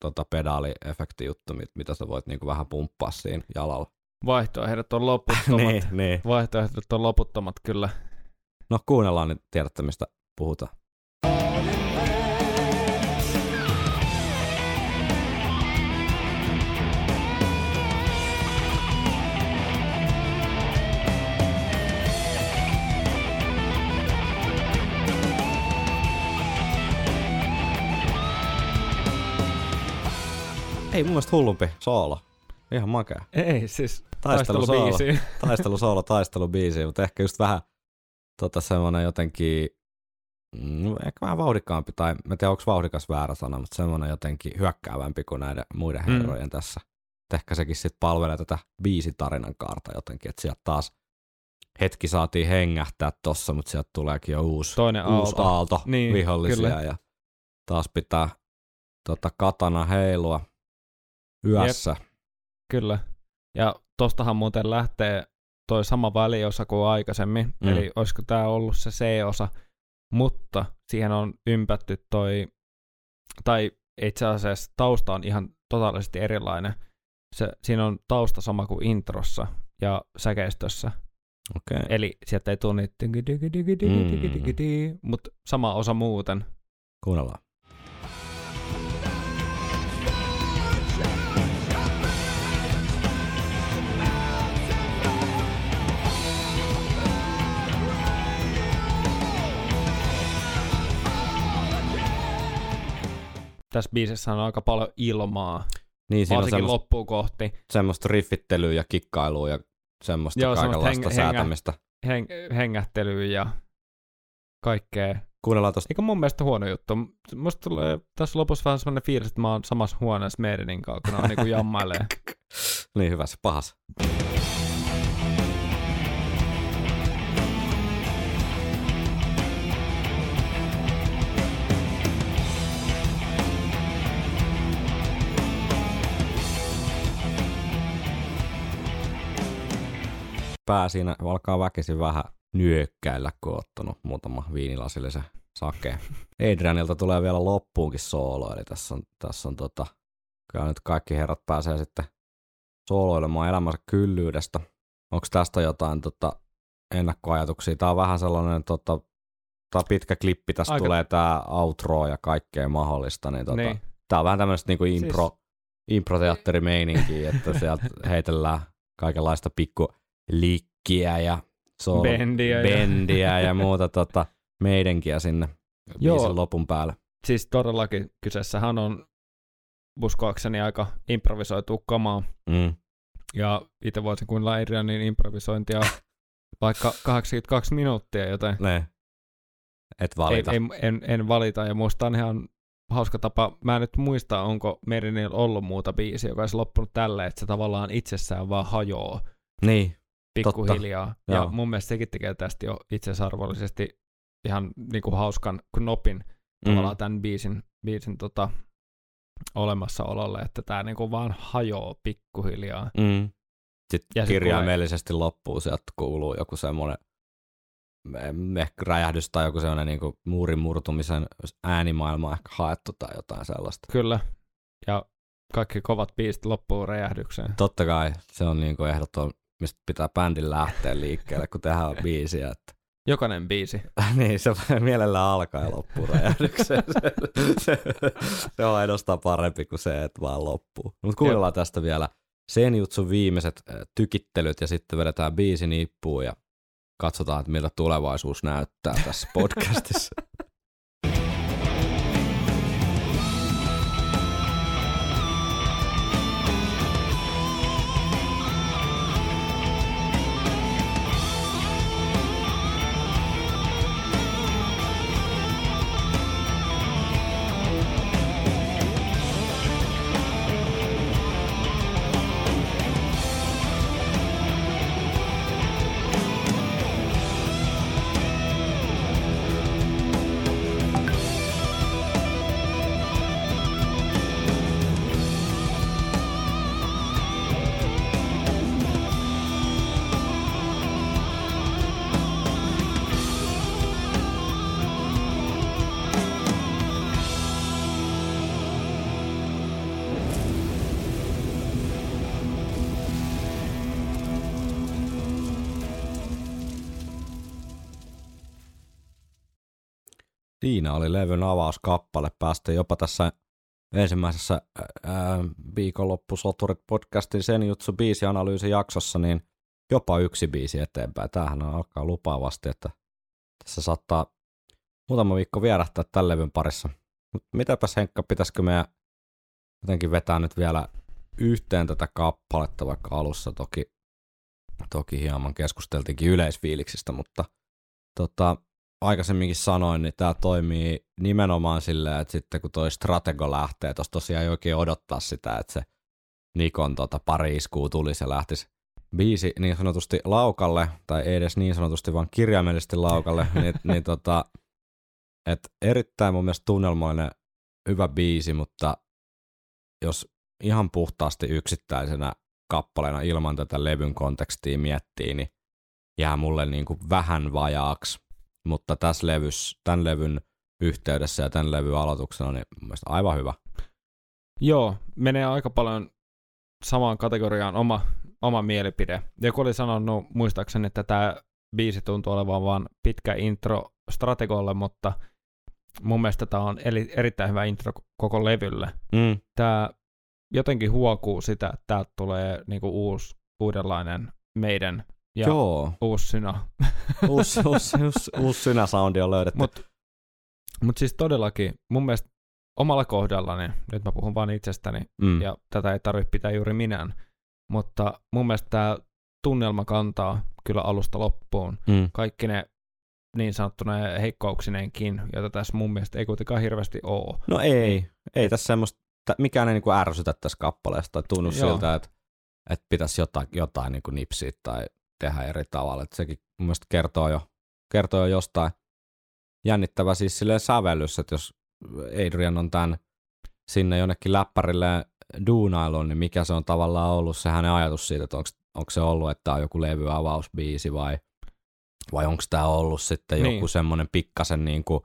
Speaker 2: tota, pedaaliefekti juttu, mit, mitä sä voit niinku vähän pumppaa siinä jalalla.
Speaker 3: Vaihtoehdot on loputtomat.
Speaker 2: niin, niin.
Speaker 3: Vaihtoehdot on loputtomat kyllä.
Speaker 2: No kuunnellaan, niin tiedätte mistä puhutaan. Ei mun mielestä hullumpi soolo. Ihan makea.
Speaker 3: Ei, siis
Speaker 2: Taistelu
Speaker 3: taistelubiisi.
Speaker 2: taistelu soolo, taistelu biisi, mutta ehkä just vähän tota semmoinen jotenkin, mm, ehkä vähän vauhdikkaampi, tai mä en tiedä onko vauhdikas väärä sana, mutta semmoinen jotenkin hyökkäävämpi kuin näiden muiden
Speaker 3: Mm.
Speaker 2: herrojen tässä. Et ehkä sekin sitten palvelee tätä biisitarinan kaarta jotenkin, että sieltä taas hetki saatiin hengähtää tossa, mutta sieltä tuleekin jo uusi,
Speaker 3: Toinen
Speaker 2: uusi
Speaker 3: aalto.
Speaker 2: aalto
Speaker 3: Niin,
Speaker 2: vihollisia
Speaker 3: kyllä.
Speaker 2: ja taas pitää tota, katana heilua yössä.
Speaker 3: Kyllä. Ja tostahan muuten lähtee toi sama väliosa kuin aikaisemmin,
Speaker 2: Mm.
Speaker 3: mm. eli olisiko tämä ollut se C-osa, mutta siihen on ympätty toi, tai itse asiassa tausta on ihan totaalisesti erilainen. Se, siinä on tausta sama kuin introssa ja säkeistössä,
Speaker 2: Okei.
Speaker 3: eli sieltä ei tule niitä
Speaker 2: Mm.
Speaker 3: mutta sama osa muuten.
Speaker 2: Kuunnellaan.
Speaker 3: Tässä biisissä on aika paljon ilmaa,
Speaker 2: Niin, siinä on
Speaker 3: varsinkin
Speaker 2: semmoista,
Speaker 3: loppuun kohti.
Speaker 2: semmoista riffittelyä ja kikkailua ja semmoista
Speaker 3: Joo,
Speaker 2: kaikenlaista
Speaker 3: heng-
Speaker 2: säätämistä.
Speaker 3: Heng- hengähtelyä ja kaikkea.
Speaker 2: Kuunnellaan tosta.
Speaker 3: Eikä mun mielestä huono juttu. Musta tulee tässä lopussa vähän semmoinen fiilis, että mä oon samassa huoneessa Meidinin kanssa, kun ne on niinku jammailee.
Speaker 2: Niin hyvä se pahas. Pää siinä alkaa väkisin vähän nyökkäillä, kun on ottanut muutama viinilasillisen sake. Adrianilta tulee vielä loppuunkin soolo, eli tässä on, tässä on tota, kyllä nyt kaikki herrat pääsee sitten sooloilemaan elämänsä kyllyydestä. Onko tästä jotain tota, ennakkoajatuksia? Tämä on vähän sellainen tota, tää pitkä klippi, tässä
Speaker 3: Aika-
Speaker 2: tulee tämä outro ja kaikkea mahdollista. Niin, tota,
Speaker 3: niin.
Speaker 2: Tämä on vähän tämmöistä niinku impro,
Speaker 3: Siis-
Speaker 2: improteatterimeininkiä, että sieltä heitellään kaikenlaista pikku liikkiä ja soolo,
Speaker 3: Bendiä ja-
Speaker 2: bendiä ja muuta tota, meidänkiä sinne
Speaker 3: Joo.
Speaker 2: biisin lopun päälle.
Speaker 3: Siis todellakin kyseessähän on uskoakseni aika improvisoitu kamaa.
Speaker 2: Mm.
Speaker 3: Ja itse voisin kuunnella Adrianin improvisointia vaikka 82 minuuttia, joten
Speaker 2: Ne. Et
Speaker 3: ei,
Speaker 2: valita.
Speaker 3: ei, en, en valita. Ja musta on ihan hauska tapa. Mä en nyt muista, onko Merinillä ollut muuta biisiä, joka olisi loppunut tälle, että se tavallaan itsessään vaan hajoaa
Speaker 2: Niin,
Speaker 3: pikkuhiljaa. Ja
Speaker 2: Joo.
Speaker 3: mun mielestä sekin tekee tästä jo itsesarvollisesti ihan niinku hauskan knopin tavallaan tämän biisin, biisin tota, olemassaololle, että tämä niinku vaan hajoaa pikkuhiljaa.
Speaker 2: Mm. Sitten
Speaker 3: Ja
Speaker 2: kirjaimellisesti loppuu, sieltä kuuluu joku semmoinen ehkä räjähdys tai joku semmoinen niin muurin murtumisen äänimaailma on ehkä haettu tai jotain sellaista.
Speaker 3: Kyllä. Ja kaikki kovat biisit loppuu räjähdykseen.
Speaker 2: Totta kai se on niin ehdoton, mistä pitää bändin lähteä liikkeelle, kun tehdään biisiä. Että
Speaker 3: Jokainen biisi.
Speaker 2: niin, se mielellään alkaa ja loppuu räjähdykseen. Se, se, se on ainoastaan parempi kuin se, että vaan loppuu. Mutta kuunnellaan tästä vielä Senjutsun viimeiset äh, tykittelyt ja sitten vedetään biisi nippuun ja katsotaan, että miltä tulevaisuus näyttää tässä podcastissa. Siinä oli levyn avauskappale. Päästiin jopa tässä ensimmäisessä ää, viikonloppusoturit podcastin sen jutsu biisianalyysijaksossa, niin jopa yksi biisi eteenpäin. Tämähän on alkaa lupaavasti, että tässä saattaa muutama viikko vierähtää tämän levyn parissa. Mut mitäpäs Henkka, pitäisikö meidän jotenkin vetää nyt vielä yhteen tätä kappaletta, vaikka alussa toki, toki hieman keskusteltiinkin yleisfiiliksistä, mutta tota, aikaisemminkin sanoin, niin tämä toimii nimenomaan silleen, että sitten kun toi stratego lähtee, tuossa tosiaan ei oikein odottaa sitä, että se Nikon tota, pari iskuu tulisi ja lähtisi biisi niin sanotusti laukalle, tai ei edes niin sanotusti, vaan kirjaimellisesti laukalle, niin, niin tota, et erittäin mun mielestä tunnelmoinen hyvä biisi, mutta jos ihan puhtaasti yksittäisenä kappaleena ilman tätä levyn kontekstia miettii, niin jää mulle niin kuin vähän vajaaksi. Mutta tässä levys, tämän levyn yhteydessä ja tämän levyn aloituksena, niin mun mielestä aivan hyvä.
Speaker 3: Joo, menee aika paljon samaan kategoriaan oma, oma mielipide. Joku oli sanonut muistaakseni, että tämä biisi tuntuu olevan vain pitkä intro strategolle, mutta mun mielestä tämä on eli, erittäin hyvä intro koko levylle.
Speaker 2: Mm.
Speaker 3: Tämä jotenkin huokuu sitä, että täältä tulee niinku uusi, uudenlainen meidän ja
Speaker 2: Joo,
Speaker 3: uusi synä.
Speaker 2: uusi, uusi, uusi, uusi synäsoundi on löydetty.
Speaker 3: Mutta mut siis todellakin mun mielestä omalla kohdallani, nyt mä puhun vain itsestäni,
Speaker 2: mm.
Speaker 3: ja tätä ei tarvitse pitää juuri minään, mutta mun mielestä tämä tunnelma kantaa kyllä alusta loppuun.
Speaker 2: Mm.
Speaker 3: Kaikki ne niin sanottuna heikkouksineenkin, joita tässä mun mielestä ei kuitenkaan hirveästi ole.
Speaker 2: No ei, ei tässä semmoista, mikään ei niinku ärsytä tässä kappaleessa tai tunnu
Speaker 3: Joo.
Speaker 2: siltä, että, että pitäisi jotain, jotain niinku nipsiä tai tehdä eri tavalla. Et sekin mun kertoo jo, kertoo jo jostain jännittävä siis silleen sävellys, että jos Adrian on tämän sinne jonnekin läppärille duunailun, niin mikä se on tavallaan ollut se hänen ajatus siitä, että onko se ollut, että tämä on joku levyavausbiisi vai, vai onko tämä ollut sitten
Speaker 3: Niin.
Speaker 2: joku semmoinen pikkasen niin kuin,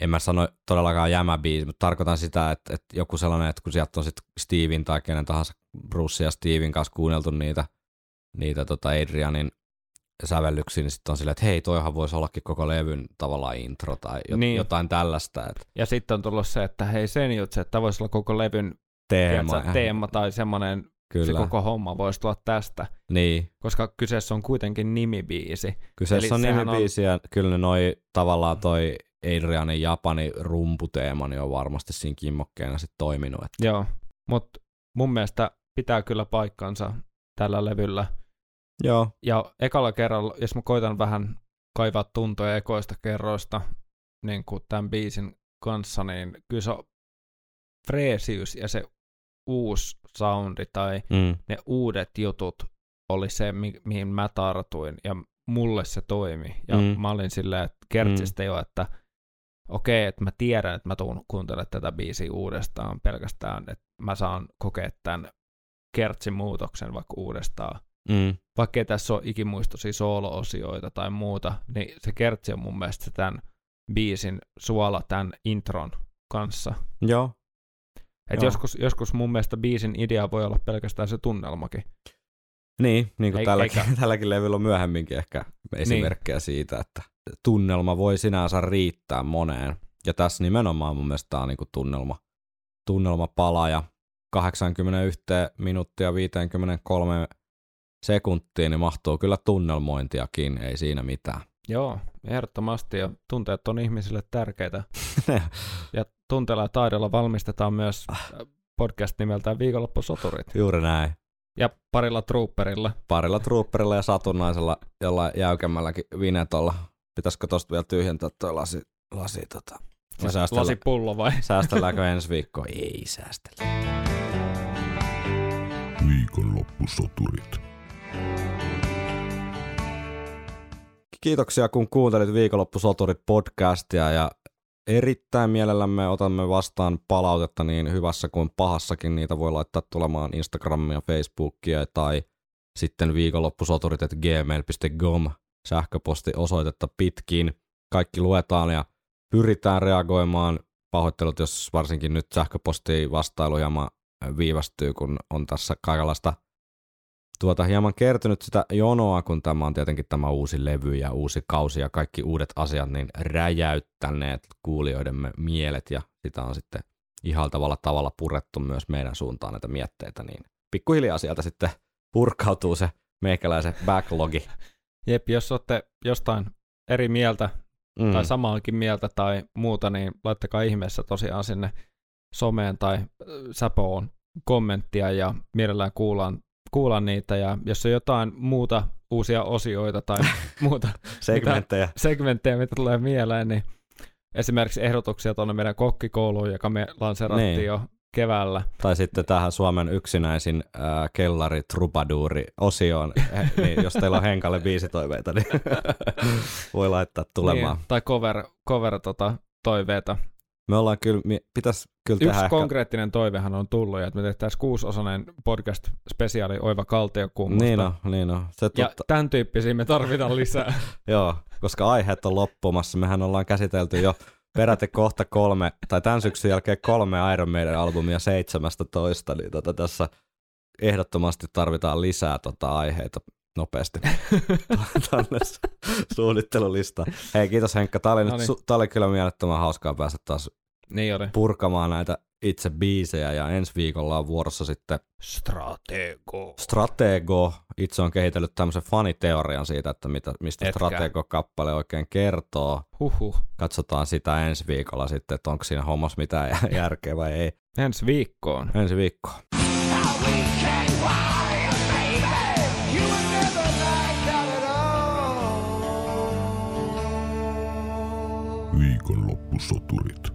Speaker 2: en mä sano todellakaan jämäbiisi, mutta tarkoitan sitä, että, että joku sellainen, että kun sieltä on sitten Steven tai kenen tahansa Bruce ja Steven kanssa kuunneltu niitä, niitä tota Adrianin sävellyksiä, niin sitten on silleen, että hei, toihan voisi ollakin koko levyn tavallaan intro tai jo,
Speaker 3: Niin.
Speaker 2: jotain tällaista, että
Speaker 3: Ja sitten on tullut se, että hei sen juttu, että voisi olla koko levyn
Speaker 2: teema.
Speaker 3: tiedätkö, teema tai semmoinen, se
Speaker 2: Kyllä,
Speaker 3: koko homma voisi tulla tästä,
Speaker 2: niin.
Speaker 3: koska kyseessä on kuitenkin nimibiisi.
Speaker 2: Kyseessä
Speaker 3: Eli
Speaker 2: on nimibiisi ja kyllä ne noi tavallaan toi Adrianin Japani rumputeema niin on varmasti siinä kimmokkeena sitten toiminut. Että.
Speaker 3: Joo, mutta mun mielestä pitää kyllä paikkansa tällä levyllä.
Speaker 2: Joo.
Speaker 3: Ja ekalla kerralla, jos mä koitan vähän kaivaa tuntoja ekoista kerroista niin kuin tämän biisin kanssa, niin kyllä se freesiys ja se uusi soundi tai
Speaker 2: Mm.
Speaker 3: ne uudet jutut oli se, mi- mihin mä tartuin ja mulle se toimi. Ja
Speaker 2: Mm.
Speaker 3: mm. mä olin silleen, että kertsistä jo, että okei, että mä tiedän, että mä tuun kuuntelemaan tätä biisiä uudestaan pelkästään, että mä saan kokea tämän kertsin muutoksen vaikka uudestaan.
Speaker 2: Mm.
Speaker 3: Vaikkei tässä ole ikimuistoisia soolo-osioita tai muuta, niin se kertsi on mun mielestä tämän biisin suola tämän intron kanssa.
Speaker 2: Joo.
Speaker 3: Et
Speaker 2: Joo.
Speaker 3: joskus, joskus mun mielestä biisin idea voi olla pelkästään se tunnelmakin.
Speaker 2: Niin, niin kuin
Speaker 3: Ei-
Speaker 2: tälläkin,
Speaker 3: eikä-
Speaker 2: tälläkin levyllä on myöhemminkin ehkä esimerkkejä niin. siitä, että tunnelma voi sinänsä riittää moneen. Ja tässä nimenomaan mun mielestä tämä on niin tunnelma, tunnelmapala ja 81 minuuttia 53 sekuntiin niin mahtuu kyllä tunnelmointiakin, ei siinä mitään.
Speaker 3: Joo, ehdottomasti. Ja tunteet on ihmisille tärkeitä. ja tunteella ja taidolla valmistetaan myös äh, podcast nimeltään Viikonloppusoturit.
Speaker 2: Juuri näin.
Speaker 3: Ja parilla trooperilla.
Speaker 2: Parilla trooperilla ja satunnaisella jollain jäykemmälläkin vinetolla. Pitäisikö tosta vielä tyhjentää toi lasi, lasi tota. Ja säästellä,
Speaker 3: Lasipullo vai?
Speaker 2: säästelläänkö ensi viikkoa? Ei säästellä.
Speaker 1: Viikonloppusoturit.
Speaker 2: Kiitoksia kun kuuntelit Viikonloppusoturit podcastia ja erittäin mielellämme otamme vastaan palautetta niin hyvässä kuin pahassakin. Niitä voi laittaa tulemaan Instagramia, Facebookia tai sitten viikonloppusoturit.gmail.com sähköposti osoitetta pitkin. Kaikki luetaan ja pyritään reagoimaan. Pahoittelut, jos varsinkin nyt sähköposti vastailu hieman viivästyy, kun on tässä kaikenlaista tuota hieman kertynyt sitä jonoa, kun tämä on tietenkin tämä uusi levy ja uusi kausi ja kaikki uudet asiat niin räjäyttäneet kuulijoidemme mielet ja sitä on sitten ihaltavalla tavalla purettu myös meidän suuntaan näitä mietteitä, niin pikkuhiljaa sieltä sitten purkautuu se meikäläisen backlogi.
Speaker 3: Jep, jos olette jostain eri mieltä
Speaker 2: Mm.
Speaker 3: tai samaakin mieltä tai muuta, niin laittakaa ihmeessä tosiaan sinne someen tai äh, säpoon kommenttia ja mielellään kuullaan, kuullaan niitä. Ja jos on jotain muuta uusia osioita tai muuta
Speaker 2: Segmenttejä.
Speaker 3: segmenttejä, mitä tulee mieleen, niin esimerkiksi ehdotuksia tuonne meidän kokkikouluun, joka me lanserattiin
Speaker 2: Niin.
Speaker 3: jo keväällä.
Speaker 2: Tai sitten tähän Suomen yksinäisin äh, kellari trubaduuri osioon, eh, niin jos teillä on Henkalle biisitoiveita, niin voi laittaa tulemaan.
Speaker 3: Niin, tai cover, cover tota, toiveita.
Speaker 2: Me ollaan kyllä, mi- pitäisi kyllä tehdä
Speaker 3: Yksi
Speaker 2: ehkä...
Speaker 3: konkreettinen toivehan on tullut, ja että me tehtäisiin kuusosainen podcast-spesiaali Oiva Kaltiokummasta.
Speaker 2: Niin on, niin on. Se
Speaker 3: Ja
Speaker 2: tutta,
Speaker 3: tämän tyyppisiä me tarvitaan lisää.
Speaker 2: joo, koska aiheet on loppumassa. Mehän ollaan käsitelty jo peräti kohta kolme, tai tämän syksyn jälkeen kolme Iron Maiden albumia 17, niin tota tässä ehdottomasti tarvitaan lisää tota aiheita nopeasti tänne suunnittelulista. Hei, kiitos Henkka. Tämä oli, nyt,
Speaker 3: Noniin.
Speaker 2: su- tää oli kyllä mielettömän hauskaa päästä taas
Speaker 3: niin oli.
Speaker 2: purkamaan näitä itse biisejä ja ensi viikolla on vuorossa sitten
Speaker 3: Stratego.
Speaker 2: Stratego. Itse on kehitellyt tämmöisen faniteorian siitä, että mitä, mistä
Speaker 3: Etkä.
Speaker 2: Stratego-kappale oikein kertoo.
Speaker 3: Huhhuh.
Speaker 2: Katsotaan sitä ensi viikolla sitten, että onko siinä hommassa mitään jä- järkeä vai ei.
Speaker 3: Ensi viikkoon.
Speaker 2: Ensi viikkoon.
Speaker 6: All.
Speaker 1: Viikonloppusoturit.